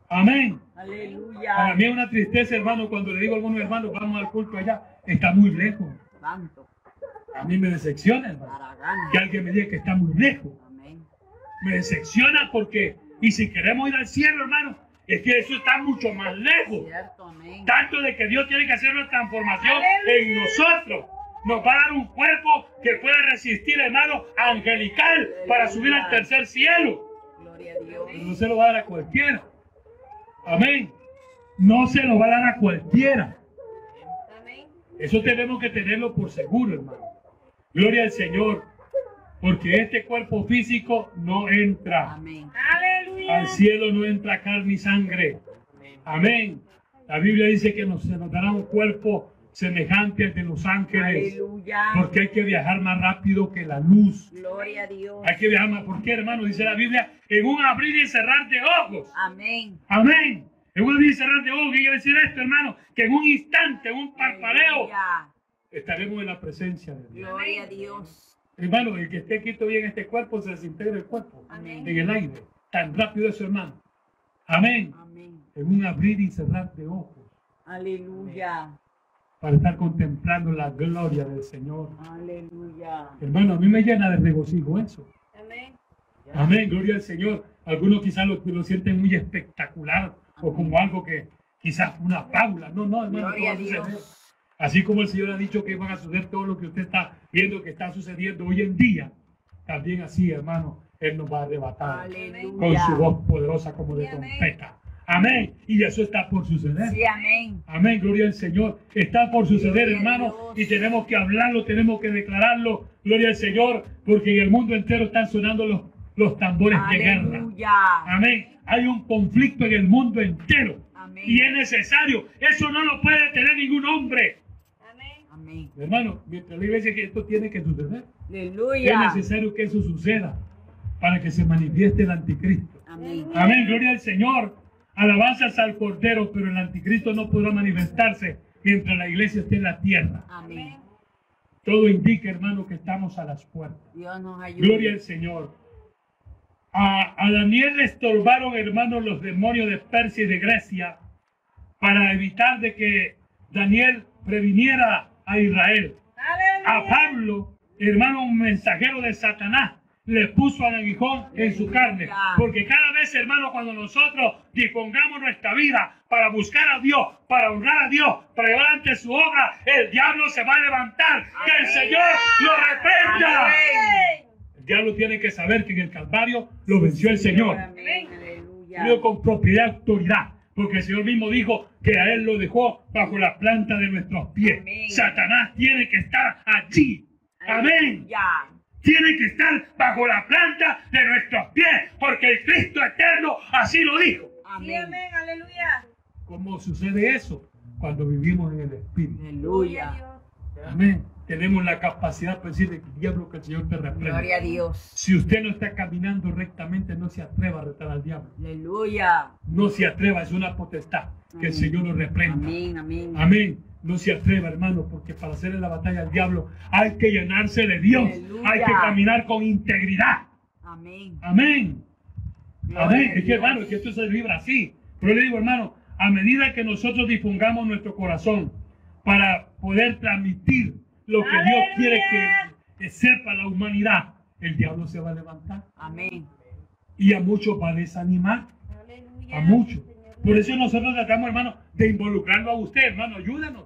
Amén. Para Aleluya. mí es una tristeza, hermano, cuando le digo a algunos hermanos, vamos al culto allá. Está muy lejos. Santo. A mí me decepciona, hermano. Que alguien me diga que está muy lejos. Amén. Me decepciona porque, y si queremos ir al cielo, hermano, es que eso está mucho más lejos. Cierto. Amén. Tanto de que Dios tiene que hacer una transformación Aleluya. en nosotros. Nos va a dar un cuerpo que pueda resistir, hermano, angelical para subir al tercer cielo. Gloria a Dios. Pero no se lo va a dar a cualquiera. Amén. No se lo va a dar a cualquiera. Amén. Eso tenemos que tenerlo por seguro, hermano. Gloria al Señor. Porque este cuerpo físico no entra. Amén. Aleluya. Al cielo no entra carne y sangre. Amén. La Biblia dice que nos, se nos dará un cuerpo semejante al de los ángeles. Aleluya. Porque hay que viajar más rápido que la luz. Gloria a Dios. Hay que viajar más. ¿Por qué, hermano? Dice la Biblia, en un abrir y cerrar de ojos. Amén. Amén. En un abrir y cerrar de ojos. ¿Qué quiere decir esto, hermano? Que en un instante, en un parpadeo, estaremos en la presencia de Dios. Gloria a Dios. Hermano, el que esté quieto bien este cuerpo se desintegra el cuerpo Amén. en el aire. Tan rápido eso, hermano. Amén. Amén. En un abrir y cerrar de ojos Aleluya. Para estar contemplando la gloria del Señor. Aleluya. Hermano, a mí me llena de regocijo eso. Amén. Amén, gloria al Señor. Algunos quizás lo, lo sienten muy espectacular o como algo que quizás una paula. No, no, hermano, todo va a suceder. Así como el Señor ha dicho que van a suceder todo lo que usted está viendo que está sucediendo hoy en día, también así, hermano, Él nos va a arrebatar con su voz poderosa como de amén. trompeta. Amén. Y eso está por suceder. Sí, amén. Amén, gloria al Señor. Está por suceder, Gloria hermano, y tenemos que hablarlo, tenemos que declararlo. Gloria al Señor, porque en el mundo entero están sonando los, los tambores de guerra. Amén. Hay un conflicto en el mundo entero. Amén. Y es necesario. Eso no lo puede tener ningún hombre. Amén. Amén. Hermano, mientras la iglesia que esto tiene que suceder. Es Aleluya. necesario que eso suceda para que se manifieste el anticristo. Amén. Amén, gloria al Señor. Alabanzas al Cordero, pero el anticristo no podrá manifestarse mientras la iglesia esté en la tierra. Amén. Todo indica, hermano, que estamos a las puertas. Dios nos ayude. Gloria al Señor. A, a Daniel le estorbaron, hermanos, los demonios de Persia y de Grecia para evitar de que Daniel previniera a Israel. A. Pablo, hermano, un mensajero de Satanás, le puso al aguijón en su carne. Porque cada vez, hermano, cuando nosotros dispongamos nuestra vida para buscar a Dios, para honrar a Dios, para llevar ante su obra, el diablo se va a levantar. Que el Señor lo reprenda. El diablo tiene que saber que en el Calvario lo venció el Señor. Digo con propiedad y autoridad. Porque el Señor mismo dijo que a Él lo dejó bajo la planta de nuestros pies. Amén. Satanás tiene que estar allí. Amén. Aleluya. Tiene que estar bajo la planta de nuestros pies. Porque el Cristo eterno así lo dijo. Sí, Amén. amén. Aleluya. ¿Cómo sucede eso? Cuando vivimos en el Espíritu. Aleluya. Dios. Amén. Tenemos la capacidad para decirle, diablo, que el Señor te reprenda. Gloria a Dios. Si usted no está caminando rectamente, no se atreva a retar al diablo. Aleluya. No se atreva, es una potestad. Que el. Señor lo reprenda. Amén, amén. Amén. No se atreva, hermano, porque para hacerle la batalla al diablo hay que llenarse de Dios. Aleluya. Hay que caminar con integridad. Amén. Amén. Gloria Amén. Es que, hermano, es que esto se libra así. Pero le digo, hermano, a medida que nosotros dispongamos nuestro corazón para poder transmitir lo que Dios quiere que, que sepa la humanidad, el diablo se va a levantar. Amén. Y a muchos va a desanimar. Aleluya. a muchos. Por eso nosotros tratamos, hermano, de involucrarlo a usted, hermano, ayúdanos.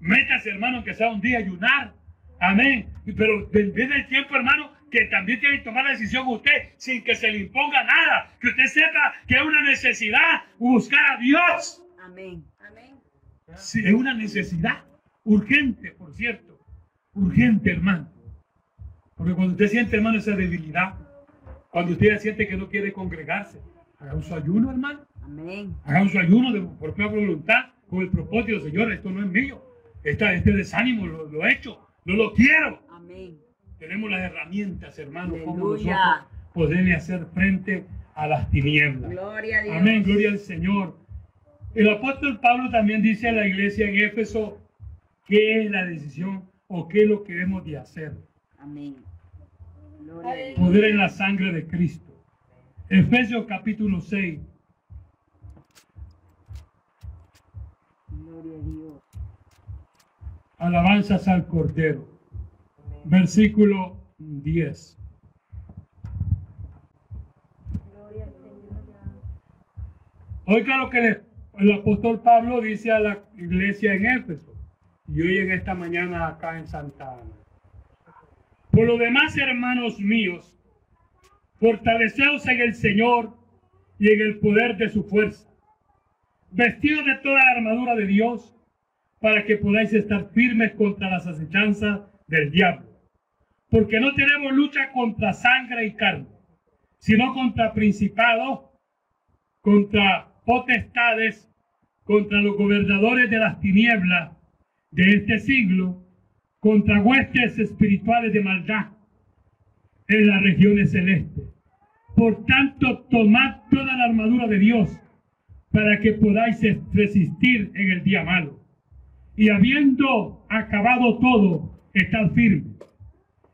Métase, hermano, que sea un día ayunar. Amén. Pero viene el tiempo, hermano, que también tiene que tomar la decisión usted sin que se le imponga nada. Que usted sepa que es una necesidad buscar a Dios. Amén. Amén. Sí, es una necesidad urgente, por cierto. Urgente, hermano. Porque cuando usted siente, hermano, esa debilidad, cuando usted siente que no quiere congregarse, haga un su ayuno, hermano. Amén. Hagan su ayuno de por propia voluntad, con el propósito, Señor, esto no es mío. Esta, este desánimo lo, lo he hecho, no lo quiero. Amén. Tenemos las herramientas, hermanos, como nosotros poderle hacer frente a las tinieblas. Gloria a Dios. Amén, gloria al Señor. El apóstol Pablo también dice a la iglesia en Éfeso qué es la decisión o qué es lo que debemos de hacer. Amén. Gloria. Poder en la sangre de Cristo. Efesios capítulo 6, Gloria a Dios. alabanzas al Cordero. Versículo 10. Gloria al Señor. Oiga lo que el apóstol Pablo dice a la iglesia en Éfeso y hoy en esta mañana acá en Santa Ana. Por lo demás, hermanos míos, fortaleceos en el Señor y en el poder de su fuerza, vestidos de toda la armadura de Dios, para que podáis estar firmes contra las acechanzas del diablo. Porque no tenemos lucha contra sangre y carne, sino contra principados, contra potestades, contra los gobernadores de las tinieblas de este siglo, contra huestes espirituales de maldad en las regiones celestes. Por tanto, tomad toda la armadura de Dios para que podáis resistir en el día malo. Y habiendo acabado todo, estad firmes.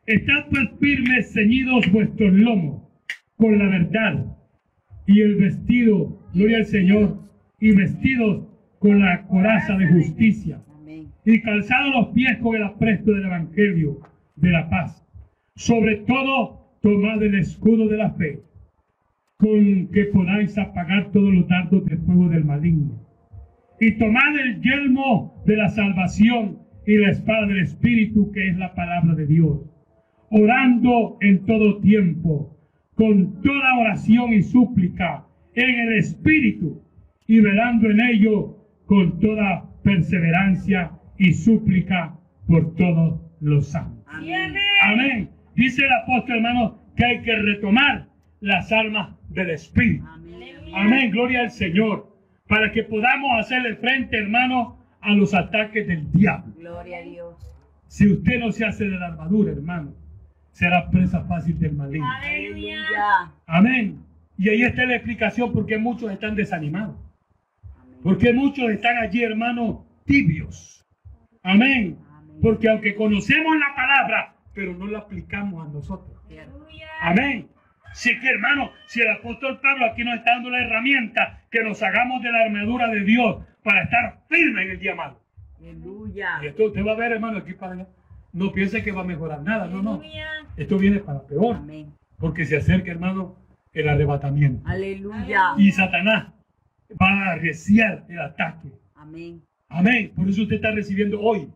Estad pues firmes, ceñidos vuestros lomos con la verdad y el vestido, gloria al Señor, y vestidos con la coraza de justicia. Y calzados los pies con el apresto del Evangelio de la paz. Sobre todo, tomad el escudo de la fe, con que podáis apagar todos los dardos del fuego del maligno. Y tomad el yelmo de la salvación y la espada del Espíritu, que es la palabra de Dios, orando en todo tiempo, con toda oración y súplica en el Espíritu, y velando en ello con toda perseverancia y súplica por todos los santos. Amén. amén. Dice el apóstol hermano que hay que retomar las armas del Espíritu. Amén. Amén, gloria al Señor. Para que podamos hacerle frente, hermano, a los ataques del diablo. Gloria a Dios. Si usted no se hace de la armadura, hermano, será presa fácil del maligno. Aleluya. Amén. Y ahí está la explicación por qué muchos están desanimados. Porque muchos están allí, hermano, tibios. Amén. Amén. Porque aunque conocemos la palabra, pero no la aplicamos a nosotros. Amén. Sí que hermano, si el apóstol Pablo aquí nos está dando la herramienta, que nos hagamos de la armadura de Dios para estar firmes en el día malo. Aleluya. Y esto usted va a ver, hermano, aquí para allá. No piense que va a mejorar nada, no, no. Esto viene para peor. Amén. Porque se acerca, hermano, el arrebatamiento. Aleluya. Y Satanás va a arreciar el ataque. Amén. Amén. Por eso usted está recibiendo hoy,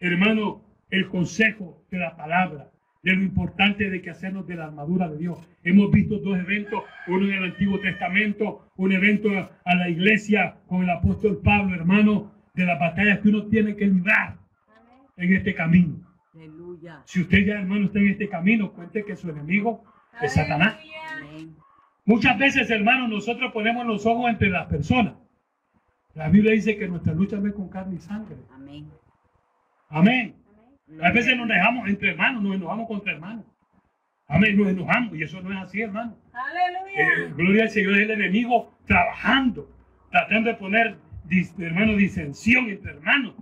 hermano, el consejo de la palabra, de lo importante de que hacernos de la armadura de Dios. Hemos visto dos eventos, uno en el Antiguo Testamento, un evento a la iglesia con el apóstol Pablo, hermano, de las batallas que uno tiene que librar en este camino. Aleluya. Si usted ya, hermano, está en este camino, cuente que su enemigo es Satanás. Muchas veces, hermano, nosotros ponemos los ojos entre las personas. La Biblia dice que nuestra lucha no es con carne y sangre. Amén. Amén. A veces nos dejamos entre hermanos, nos enojamos contra hermanos. Amén, nos enojamos y eso no es así, hermano. Eh, Aleluya. gloria al Señor, es el enemigo trabajando, tratando de poner, dis- hermano, disensión entre hermanos.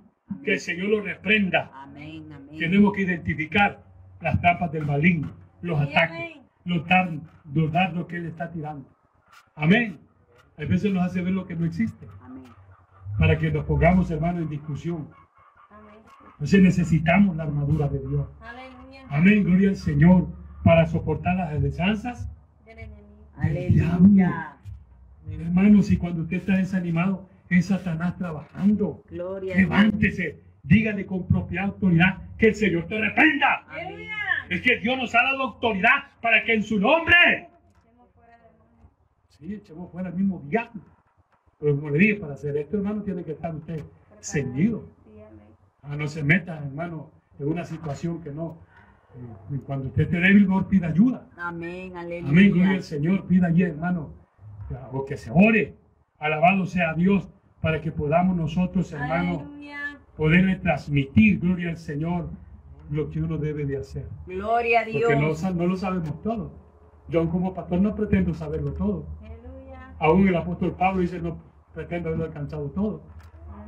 Que el Señor lo reprenda. Amén. Amén. Tenemos que identificar las trampas del maligno, los ataques, amén. los, dar- los dardos que él está tirando. Amén. A veces nos hace ver lo que no existe, Amén. Para que nos pongamos, hermano, en discusión. Amén. Entonces necesitamos la armadura de Dios. Aleluya. Amén, gloria al Señor, para soportar las enemigo. Aleluya. Hermanos, y cuando usted está desanimado, es Satanás trabajando. Gloria. Levántese, dígale con propia autoridad que el Señor te reprenda. Aleluya. Es que Dios nos ha dado autoridad para que en su nombre, Echemos fuera demonios. sí, echemos fuera el mismo diablo. Pero como le dije, para hacer esto, hermano, tiene que estar usted ceñido. Ah, no se meta, hermano, en una situación que no. eh, cuando usted esté débil, Lord, pida ayuda. Amén. Aleluya. Amén, gloria al Señor. Pida allí, hermano, o que se ore. Alabado sea Dios para que podamos nosotros, hermano, Aleluya. poderle transmitir, gloria al Señor, lo que uno debe de hacer. Gloria a Porque no, Dios. sa- no lo sabemos todo. Yo como pastor no pretendo saberlo todo. Aleluya. Aún el apóstol Pablo dice, no pretendo haberlo alcanzado todo.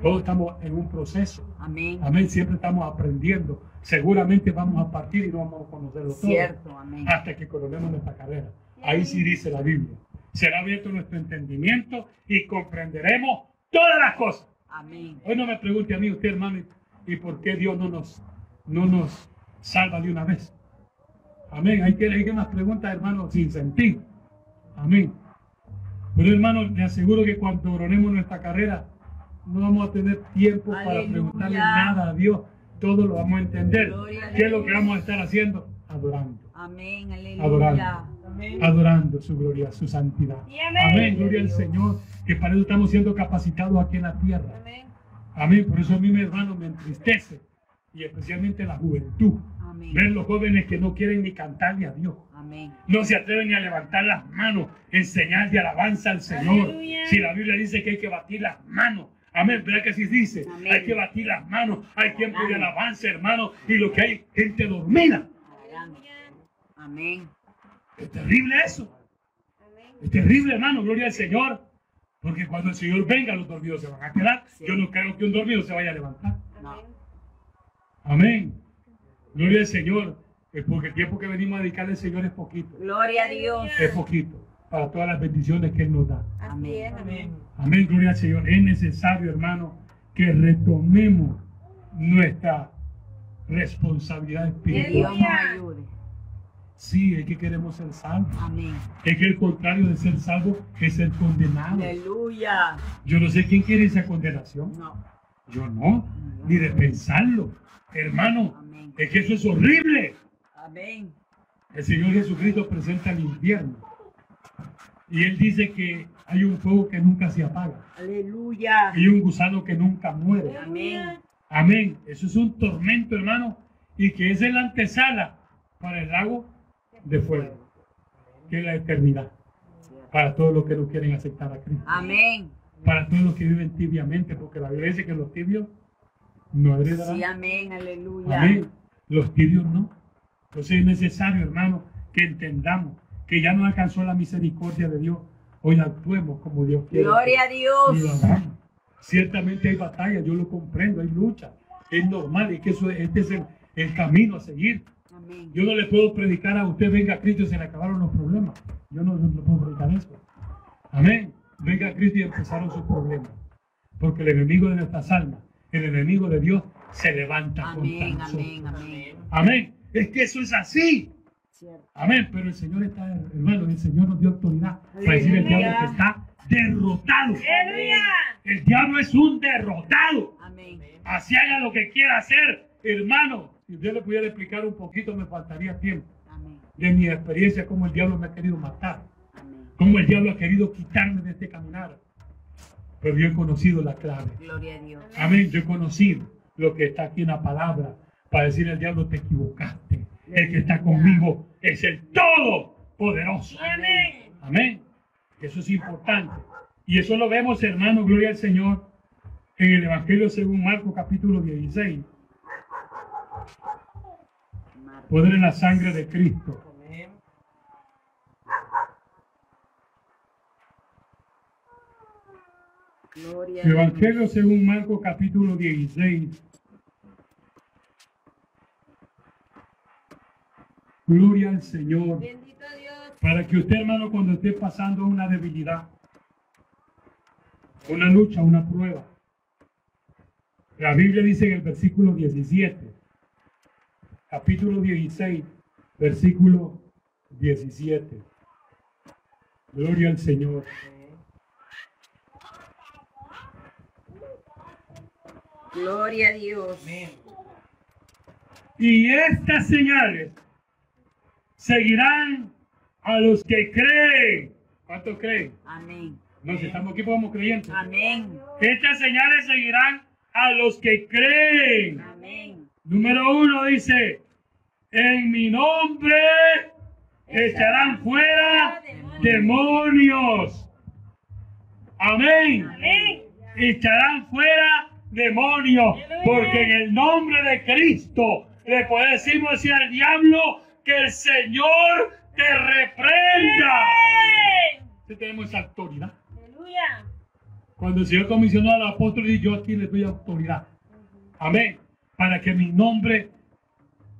Todos estamos en un proceso. Amén. Amén, siempre estamos aprendiendo. Seguramente vamos a partir y no vamos a conocerlo todo. Cierto. Amén. hasta que coronemos nuestra carrera. Ahí sí dice la Biblia. Será abierto nuestro entendimiento y comprenderemos todas las cosas. Amén. Hoy no me pregunte a mí, usted hermano, ¿y por qué Dios no nos, no nos salva de una vez? Amén. Hay que, hay que preguntas, hermano, sin sentido. Amén. Pero hermano, le aseguro que cuando coronemos nuestra carrera, no vamos a tener tiempo para preguntarle nada a Dios. Todo lo vamos a entender. Gloria ¿Qué es lo que vamos a estar haciendo? Adorando Amén. Aleluya. adorando, adorando su gloria, su santidad. Y amén. Amén, gloria al Señor, que para eso estamos siendo capacitados aquí en la tierra. Amén. Amén, por eso a mí, mi hermano, me entristece, y especialmente la juventud, Amén. ver los jóvenes que no quieren ni cantarle a Dios. Amén. No se atreven ni a levantar las manos en señal de alabanza al Señor. Aleluya. Si la Biblia dice que hay que batir las manos. Amén, ¿verdad que así dice? Amén. Hay que batir las manos. Hay tiempo de alabanza, hermano. Y lo que hay, gente dormida. Amén. Es terrible eso. Es terrible, hermano, gloria al Señor. Porque cuando el Señor venga, los dormidos se van a quedar. Sí. Yo no creo que un dormido se vaya a levantar. No. Amén. Gloria al Señor. Es porque el tiempo que venimos a dedicarle al Señor es poquito. Gloria a Dios. Es poquito. Para todas las bendiciones que Él nos da. Amén. Amén. Amén, gloria al Señor. Es necesario, hermano, que retomemos nuestra responsabilidad Que espiritual. Dios nos ayude. Sí, es que queremos ser salvos. Amén. Es que el contrario de ser salvo es ser condenado. Aleluya. Yo no sé quién quiere esa condenación. No. Yo no, ni de pensarlo. Hermano, Amén. Es que eso es horrible. Amén. El Señor Jesucristo presenta el infierno. Y Él dice que hay un fuego que nunca se apaga. Aleluya. Y un gusano que nunca muere. Amén. Amén. Eso es un tormento, hermano. Y que es la antesala para el lago de fuego. Que es la eternidad. Para todos los que no quieren aceptar a Cristo. Amén. Para todos los que viven tibiamente. Porque la Biblia dice que los tibios no heredarán. Sí, amén. Aleluya. Amén. Los tibios no. Entonces es necesario, hermano, que entendamos que ya nos alcanzó la misericordia de Dios. Hoy actuemos como Dios quiere. Gloria a Dios. Ciertamente hay batallas, yo lo comprendo, hay lucha. Es normal, es que eso, este es el, el camino a seguir. Amén. Yo no le puedo predicar a usted, venga a Cristo y se le acabaron los problemas. Yo no, no puedo predicar eso. Amén. Venga a Cristo y empezaron sus problemas. Porque el enemigo de nuestras almas, el enemigo de Dios, se levanta Amén. contra nosotros. Amén. Amén. Es que eso es así. Cierto. Amén. Pero el Señor está, hermano, el Señor nos dio autoridad para decir el diablo que está derrotado. El diablo es un derrotado. Amén. Así haga lo que quiera hacer, hermano. Si usted le pudiera explicar un poquito, me faltaría tiempo Amén. de mi experiencia, cómo el diablo me ha querido matar, Amén. cómo el diablo ha querido quitarme de este caminar. Pero yo he conocido la clave. Gloria a Dios. Amén. Yo he conocido lo que está aquí en la palabra para decir al diablo te equivocaste. El que está conmigo es el Todopoderoso. Amén. Amén. Eso es importante. Y eso lo vemos, hermano, gloria al Señor, en el Evangelio según Marcos capítulo 16. Marco. Poder en la sangre de Cristo. Amén. Gloria El. Evangelio según Marcos capítulo 16. Gloria al Señor. Bendito Dios. Para que usted, hermano, cuando esté pasando una debilidad, una lucha, una prueba. La Biblia dice en el versículo 17, capítulo 16, versículo 17. Gloria al Señor. Gloria a Dios. Amén. Y estas señales seguirán a los que creen. ¿Cuántos creen? Amén. No, si estamos aquí como creyentes. Amén. Estas señales seguirán a los que creen. Amén. Número uno dice, en mi nombre echarán fuera demonios. Amén. Echarán fuera demonios. Porque en el nombre de Cristo le podemos decir al diablo que el Señor te reprenda. Sí tenemos esa autoridad. Aleluya. Cuando el Señor comisionó al apóstol y yo aquí le doy autoridad. Amén. Para que mi nombre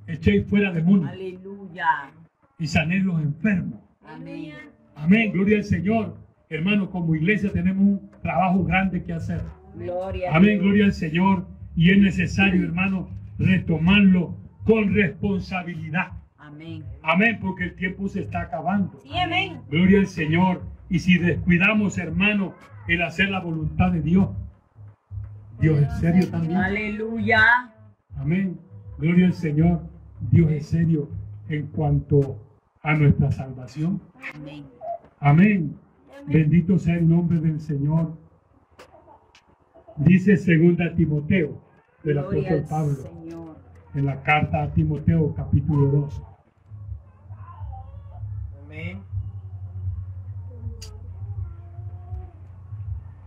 echéis fuera demonios Aleluya. y sanéis los enfermos. Amén. Amén. Gloria al Señor. Hermano, como iglesia tenemos un trabajo grande que hacer. Gloria Amén. Gloria al Señor. Y es necesario, hermano, retomarlo con responsabilidad. Amén. Amén. Porque el tiempo se está acabando. Sí, amén. Gloria al Señor. Y si descuidamos, hermano, el hacer la voluntad de Dios, Dios es serio también. Aleluya. Amén. Gloria al Señor. Dios es serio en cuanto a nuestra salvación. Amén. Amén. Bendito sea el nombre del Señor. Dice segunda Timoteo, del Gloria apóstol Pablo, Señor. en la carta a Timoteo, capítulo 2. Amén.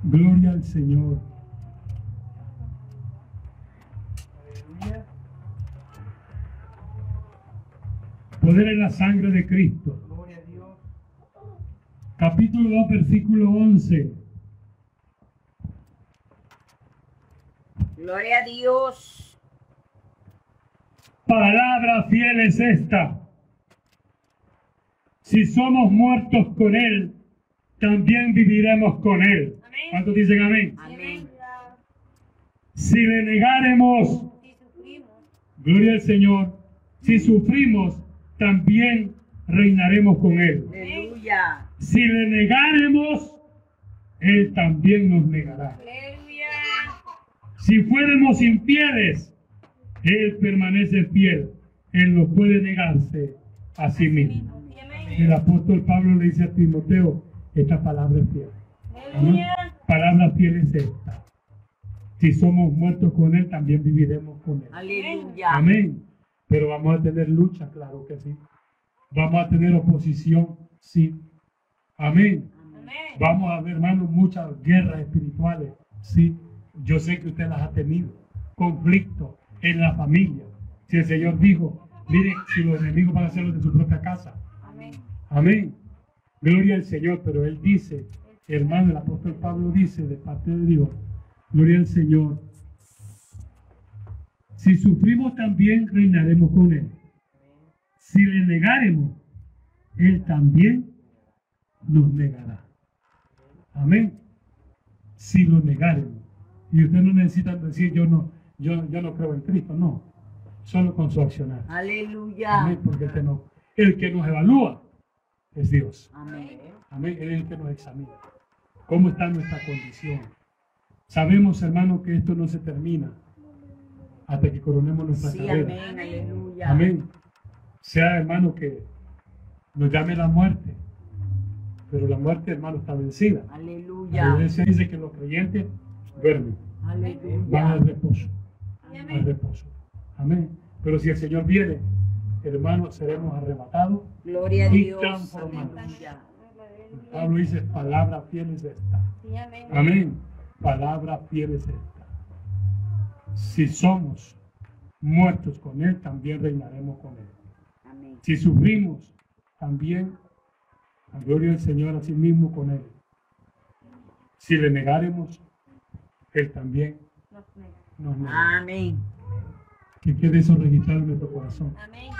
Gloria al Señor. Aleluya. Poder en la sangre de Cristo. Gloria a Dios. Capítulo 2, versículo 11. Gloria a Dios. Palabra fiel es esta. Si somos muertos con Él, también viviremos con Él. Amén. ¿Cuántos dicen amén? Amén. Si le negaremos, Si sufrimos. gloria al Señor, si sufrimos, también reinaremos con Él. Aleluya. Si le negaremos, Él también nos negará. Aleluya. Si fuéramos infieles, Él permanece fiel. Él no puede negarse a sí mismo. El apóstol Pablo le dice a Timoteo, esta palabra es fiel. Amén. Palabra fiel es esta. Si somos muertos con Él, también viviremos con Él. Aleluya. Amén. Pero vamos a tener lucha, claro que sí. Vamos a tener oposición, sí. Amén. Amén. Vamos a ver, hermanos, muchas guerras espirituales, sí. Yo sé que usted las ha tenido. Conflictos en la familia. Si el Señor dijo, mire, si los enemigos van a ser los de su propia casa. Amén. Amén. Gloria al Señor, pero Él dice, hermano, el apóstol Pablo dice de parte de Dios, gloria al Señor. Si sufrimos también reinaremos con Él. Si le negaremos, Él también nos negará. Amén. Si lo negaremos. Y usted no necesita decir yo no, yo, yo no creo en Cristo, no. Solo con su accionar. Aleluya. Amén, porque Él te, no, El que nos evalúa es Dios. Amén. Amén. Él es el que nos examina. ¿Cómo está nuestra condición? Sabemos, hermano, que esto no se termina hasta que coronemos nuestra Sí, carrera. amén. Aleluya. Amén. Sea, hermano, que nos llame la muerte. Pero la muerte, hermano, está vencida. La Aleluya. iglesia dice que los creyentes duermen, van al Aleluya. reposo. Al reposo. Amén. Pero si el Señor viene, hermano, seremos arrebatados. Gloria a Y Dios. transformados. Aleluya. Pablo dice, palabra fiel es esta. Amén. Amén. Palabra fiel es esta. Si somos muertos con Él, también reinaremos con Él. Amén. Si sufrimos, también la gloria del Señor a sí mismo con Él. Si le negaremos, Él también Nos nega. nos. Amén. Que quede eso registrado en nuestro corazón. Amén.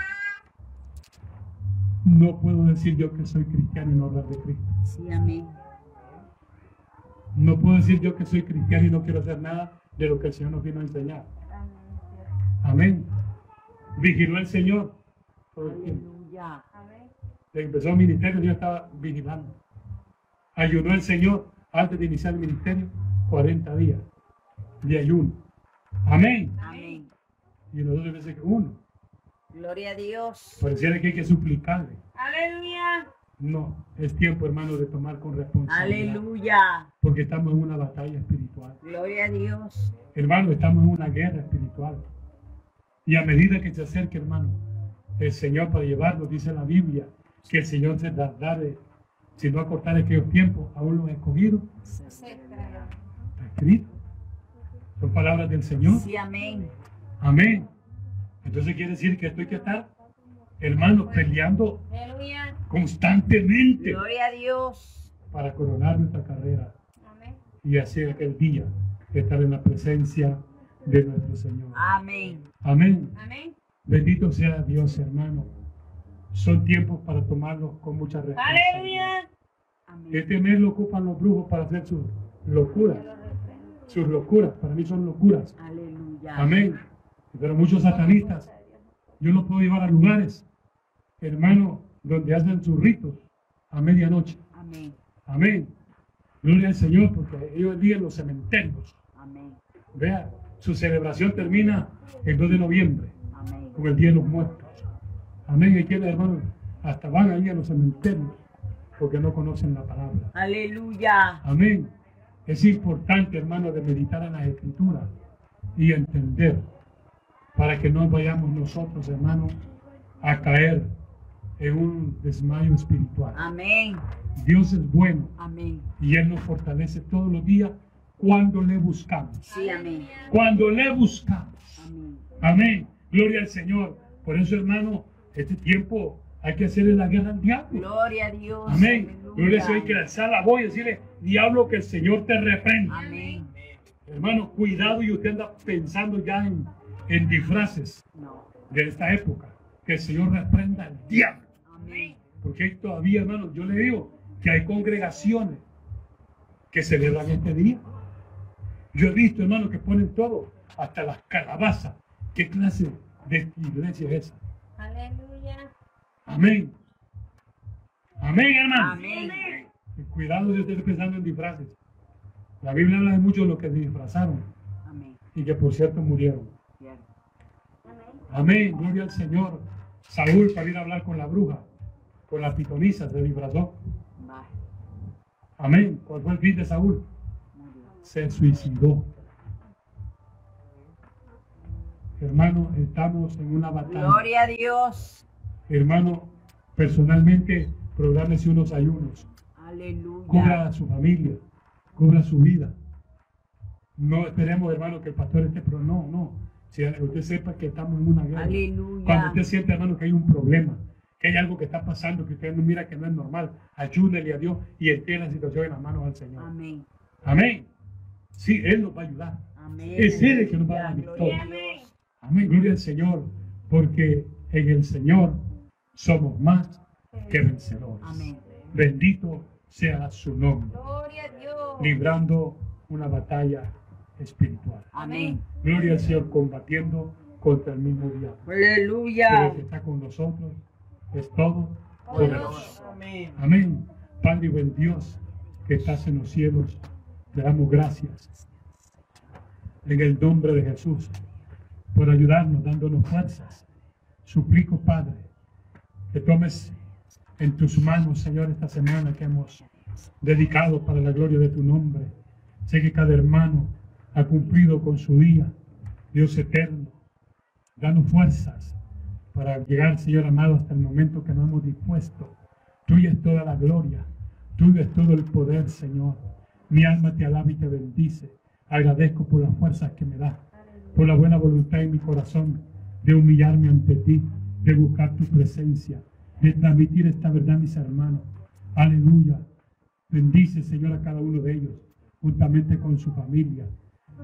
No puedo decir yo que soy cristiano y no hablar de Cristo. Sí, amén. No puedo decir yo que soy cristiano y no quiero hacer nada de lo que el Señor nos vino a enseñar. Amén. Vigiló el Señor. Aleluya. Desde que empezó el ministerio, Dios estaba vigilando. Ayunó el Señor antes de iniciar el ministerio 40 días de ayuno. Amén. Amén. Y nosotros veces que uno. Gloria a Dios. Pareciera que hay que suplicarle. Aleluya. No, es tiempo, hermano, de tomar con responsabilidad. Aleluya. Porque estamos en una batalla espiritual. Gloria a Dios. Hermano, estamos en una guerra espiritual. Y a medida que se acerque, hermano, el Señor para llevarnos, dice la Biblia, que el Señor se dará de, si no acortar aquellos tiempos, aún los escogidos, Se escrito. Son palabras del Señor. Sí, amén. Amén. Entonces quiere decir que esto hay que estar, hermano, peleando Aleluya. constantemente Gloria a Dios. para coronar nuestra carrera Amén. y hacer aquel día estar en la presencia de nuestro Señor. Amén. Amén. Amén. Bendito sea Dios, hermano. Son tiempos para tomarlos con mucha responsabilidad. Aleluya. Este mes lo ocupan los brujos para hacer sus locuras. Sus locuras, para mí son locuras. Aleluya. Amén. Pero muchos satanistas, yo los puedo llevar a lugares, hermano, donde hacen sus ritos a medianoche. Amén. Amén. Gloria al Señor, porque ellos viven en los cementerios. Amén. Vea, su celebración termina el 2 de noviembre, Amén. con el Día de los Muertos. Amén. Y hermano, hasta van ahí a los cementerios, porque no conocen la palabra. Aleluya. Amén. Es importante, hermano, de meditar en las escrituras y entender para que no vayamos nosotros, hermano, a caer en un desmayo espiritual. Amén. Dios es bueno Amén. y Él nos fortalece todos los días cuando le buscamos. Sí, amén. Cuando le buscamos. Amén. Amén. Gloria al Señor. Por eso, hermano, este tiempo hay que hacerle la guerra al diablo. Gloria a Dios. Amén. Al Señor. Hay que alzar la voz y decirle, diablo, que el Señor te reprenda. Amén. Hermano, cuidado y usted anda pensando ya en, en disfraces No. de esta época. Que el Señor reprenda al diablo. Amén. Porque hay todavía, hermano, yo le digo que hay congregaciones que celebran este día. Yo he visto, hermano, que ponen todo, hasta las calabazas. ¿Qué clase de iglesia es esa? Amén. Amén, hermano. Amén. Cuidado si usted está pensando en disfraces. La Biblia habla de muchos de los que se disfrazaron Amén. y que por cierto murieron. Amén, gloria al Señor. Saúl para ir a hablar con la bruja, con la pitonisa, se disfrazó. Amén. ¿Cuál fue el fin de Saúl? Se suicidó. Hermano, estamos en una batalla. Gloria a Dios. Hermano, personalmente, prográmese unos ayunos. Aleluya. Cubra a su familia, cubra su vida. No esperemos, hermano, que el pastor esté, pero no, no. Si usted sepa que estamos en una guerra. Cuando Aleluya. usted siente, hermano, que hay un problema, que hay algo que está pasando, que usted no mira que no es normal, ayúdele a Dios y entregue la situación en las manos al Señor. Amén. Amén. Sí, Él nos va a ayudar. Amén. Es Él el que nos va a dar victoria. Amén. Gloria al Señor. Porque en el Señor somos más que vencedores. Amén. Bendito sea su nombre. Gloria a Dios. Librando una batalla espiritual. Amén. Gloria al Señor combatiendo contra el mismo diablo. Pero el Aleluya. que está con nosotros es todo poderoso. Amén. Amén. Padre y buen Dios que estás en los cielos, te damos gracias en el nombre de Jesús por ayudarnos, dándonos fuerzas. Suplico, Padre, que tomes en tus manos, Señor, esta semana que hemos dedicado para la gloria de tu nombre. Sé que cada hermano ha cumplido con su día, Dios eterno. Danos fuerzas para llegar, Señor amado, hasta el momento que nos hemos dispuesto. Tuya es toda la gloria, tuyo es todo el poder, Señor. Mi alma te alaba y te bendice. Agradezco por las fuerzas que me das, por la buena voluntad en mi corazón de humillarme ante ti, de buscar tu presencia, de transmitir esta verdad mis hermanos. Aleluya. Bendice, Señor, a cada uno de ellos, juntamente con su familia.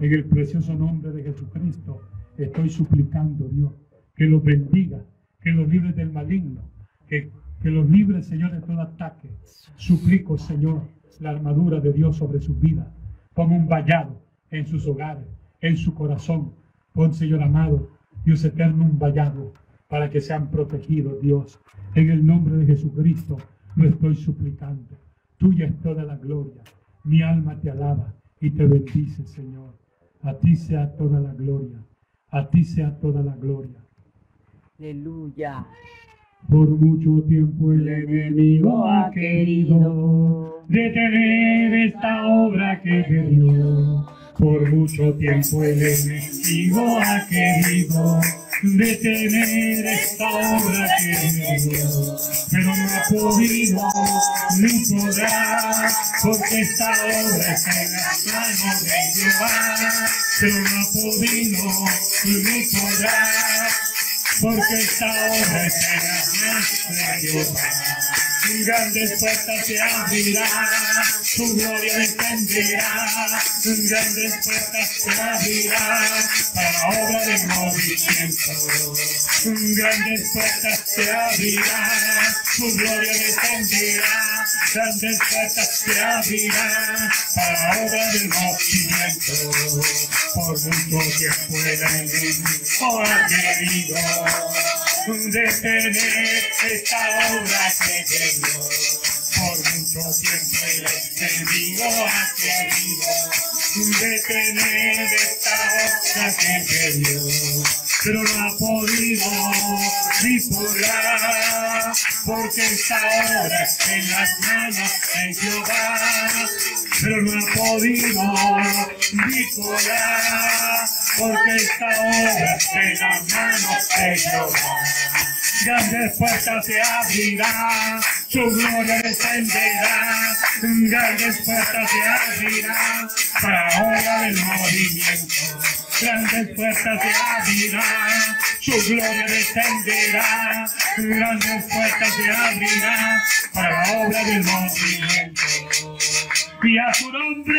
En el precioso nombre de Jesucristo, estoy suplicando, Dios, que los bendiga, que los libre del maligno, que, que los libre, Señor, de todo ataque. Suplico, Señor, la armadura de Dios sobre sus vidas. Pon un vallado en sus hogares, en su corazón. Pon, Señor amado, Dios eterno, un vallado para que sean protegidos, Dios. En el nombre de Jesucristo lo estoy suplicando. Tuya es toda la gloria. Mi alma te alaba y te bendice, Señor. A ti sea toda la gloria. A ti sea toda la gloria. Aleluya. Por mucho tiempo el enemigo ha querido detener esta obra que te dio. Por mucho tiempo el enemigo ha querido detener esta obra que te dio. Pero no ha podido ni podrá, porque esta obra está en las manos de Jehová. Pero no ha podido ni podrá porque esta obra está en las manos de Jehová. Grandes puertas se abrirán, su gloria descenderá. Grandes puertas se abrirán para obra del movimiento. Grandes puertas se abrirán, su gloria descenderá. Grandes puertas se abrirán para obra del movimiento. Por mucho tiempo el enemigo ha querido detener esta obra que dio. Por mucho tiempo el enemigo ha querido detener esta obra que dio. Pero no ha podido podrá, porque esta está en las manos de Jehová. Pero no ha podido podrá, porque esta está en las manos de Jehová. Grandes puertas se abrirán, su gloria descenderá. Grandes puertas se abrirán para la obra del movimiento. Grandes puertas se abrirán, su gloria descenderá. Grandes puertas se abrirán para la obra del movimiento y a su nombre,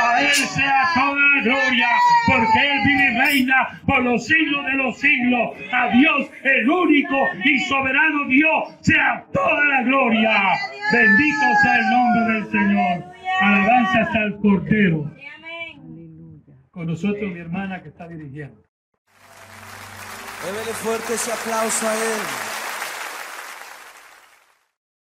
a Él sea toda gloria, porque Él vive y reina por los siglos de los siglos. A Dios, el único y soberano Dios, sea toda la gloria. Bendito sea el nombre del Señor. Alabanza el Cordero. Con nosotros mi hermana que está dirigiendo. Débele fuerte ese aplauso a Él.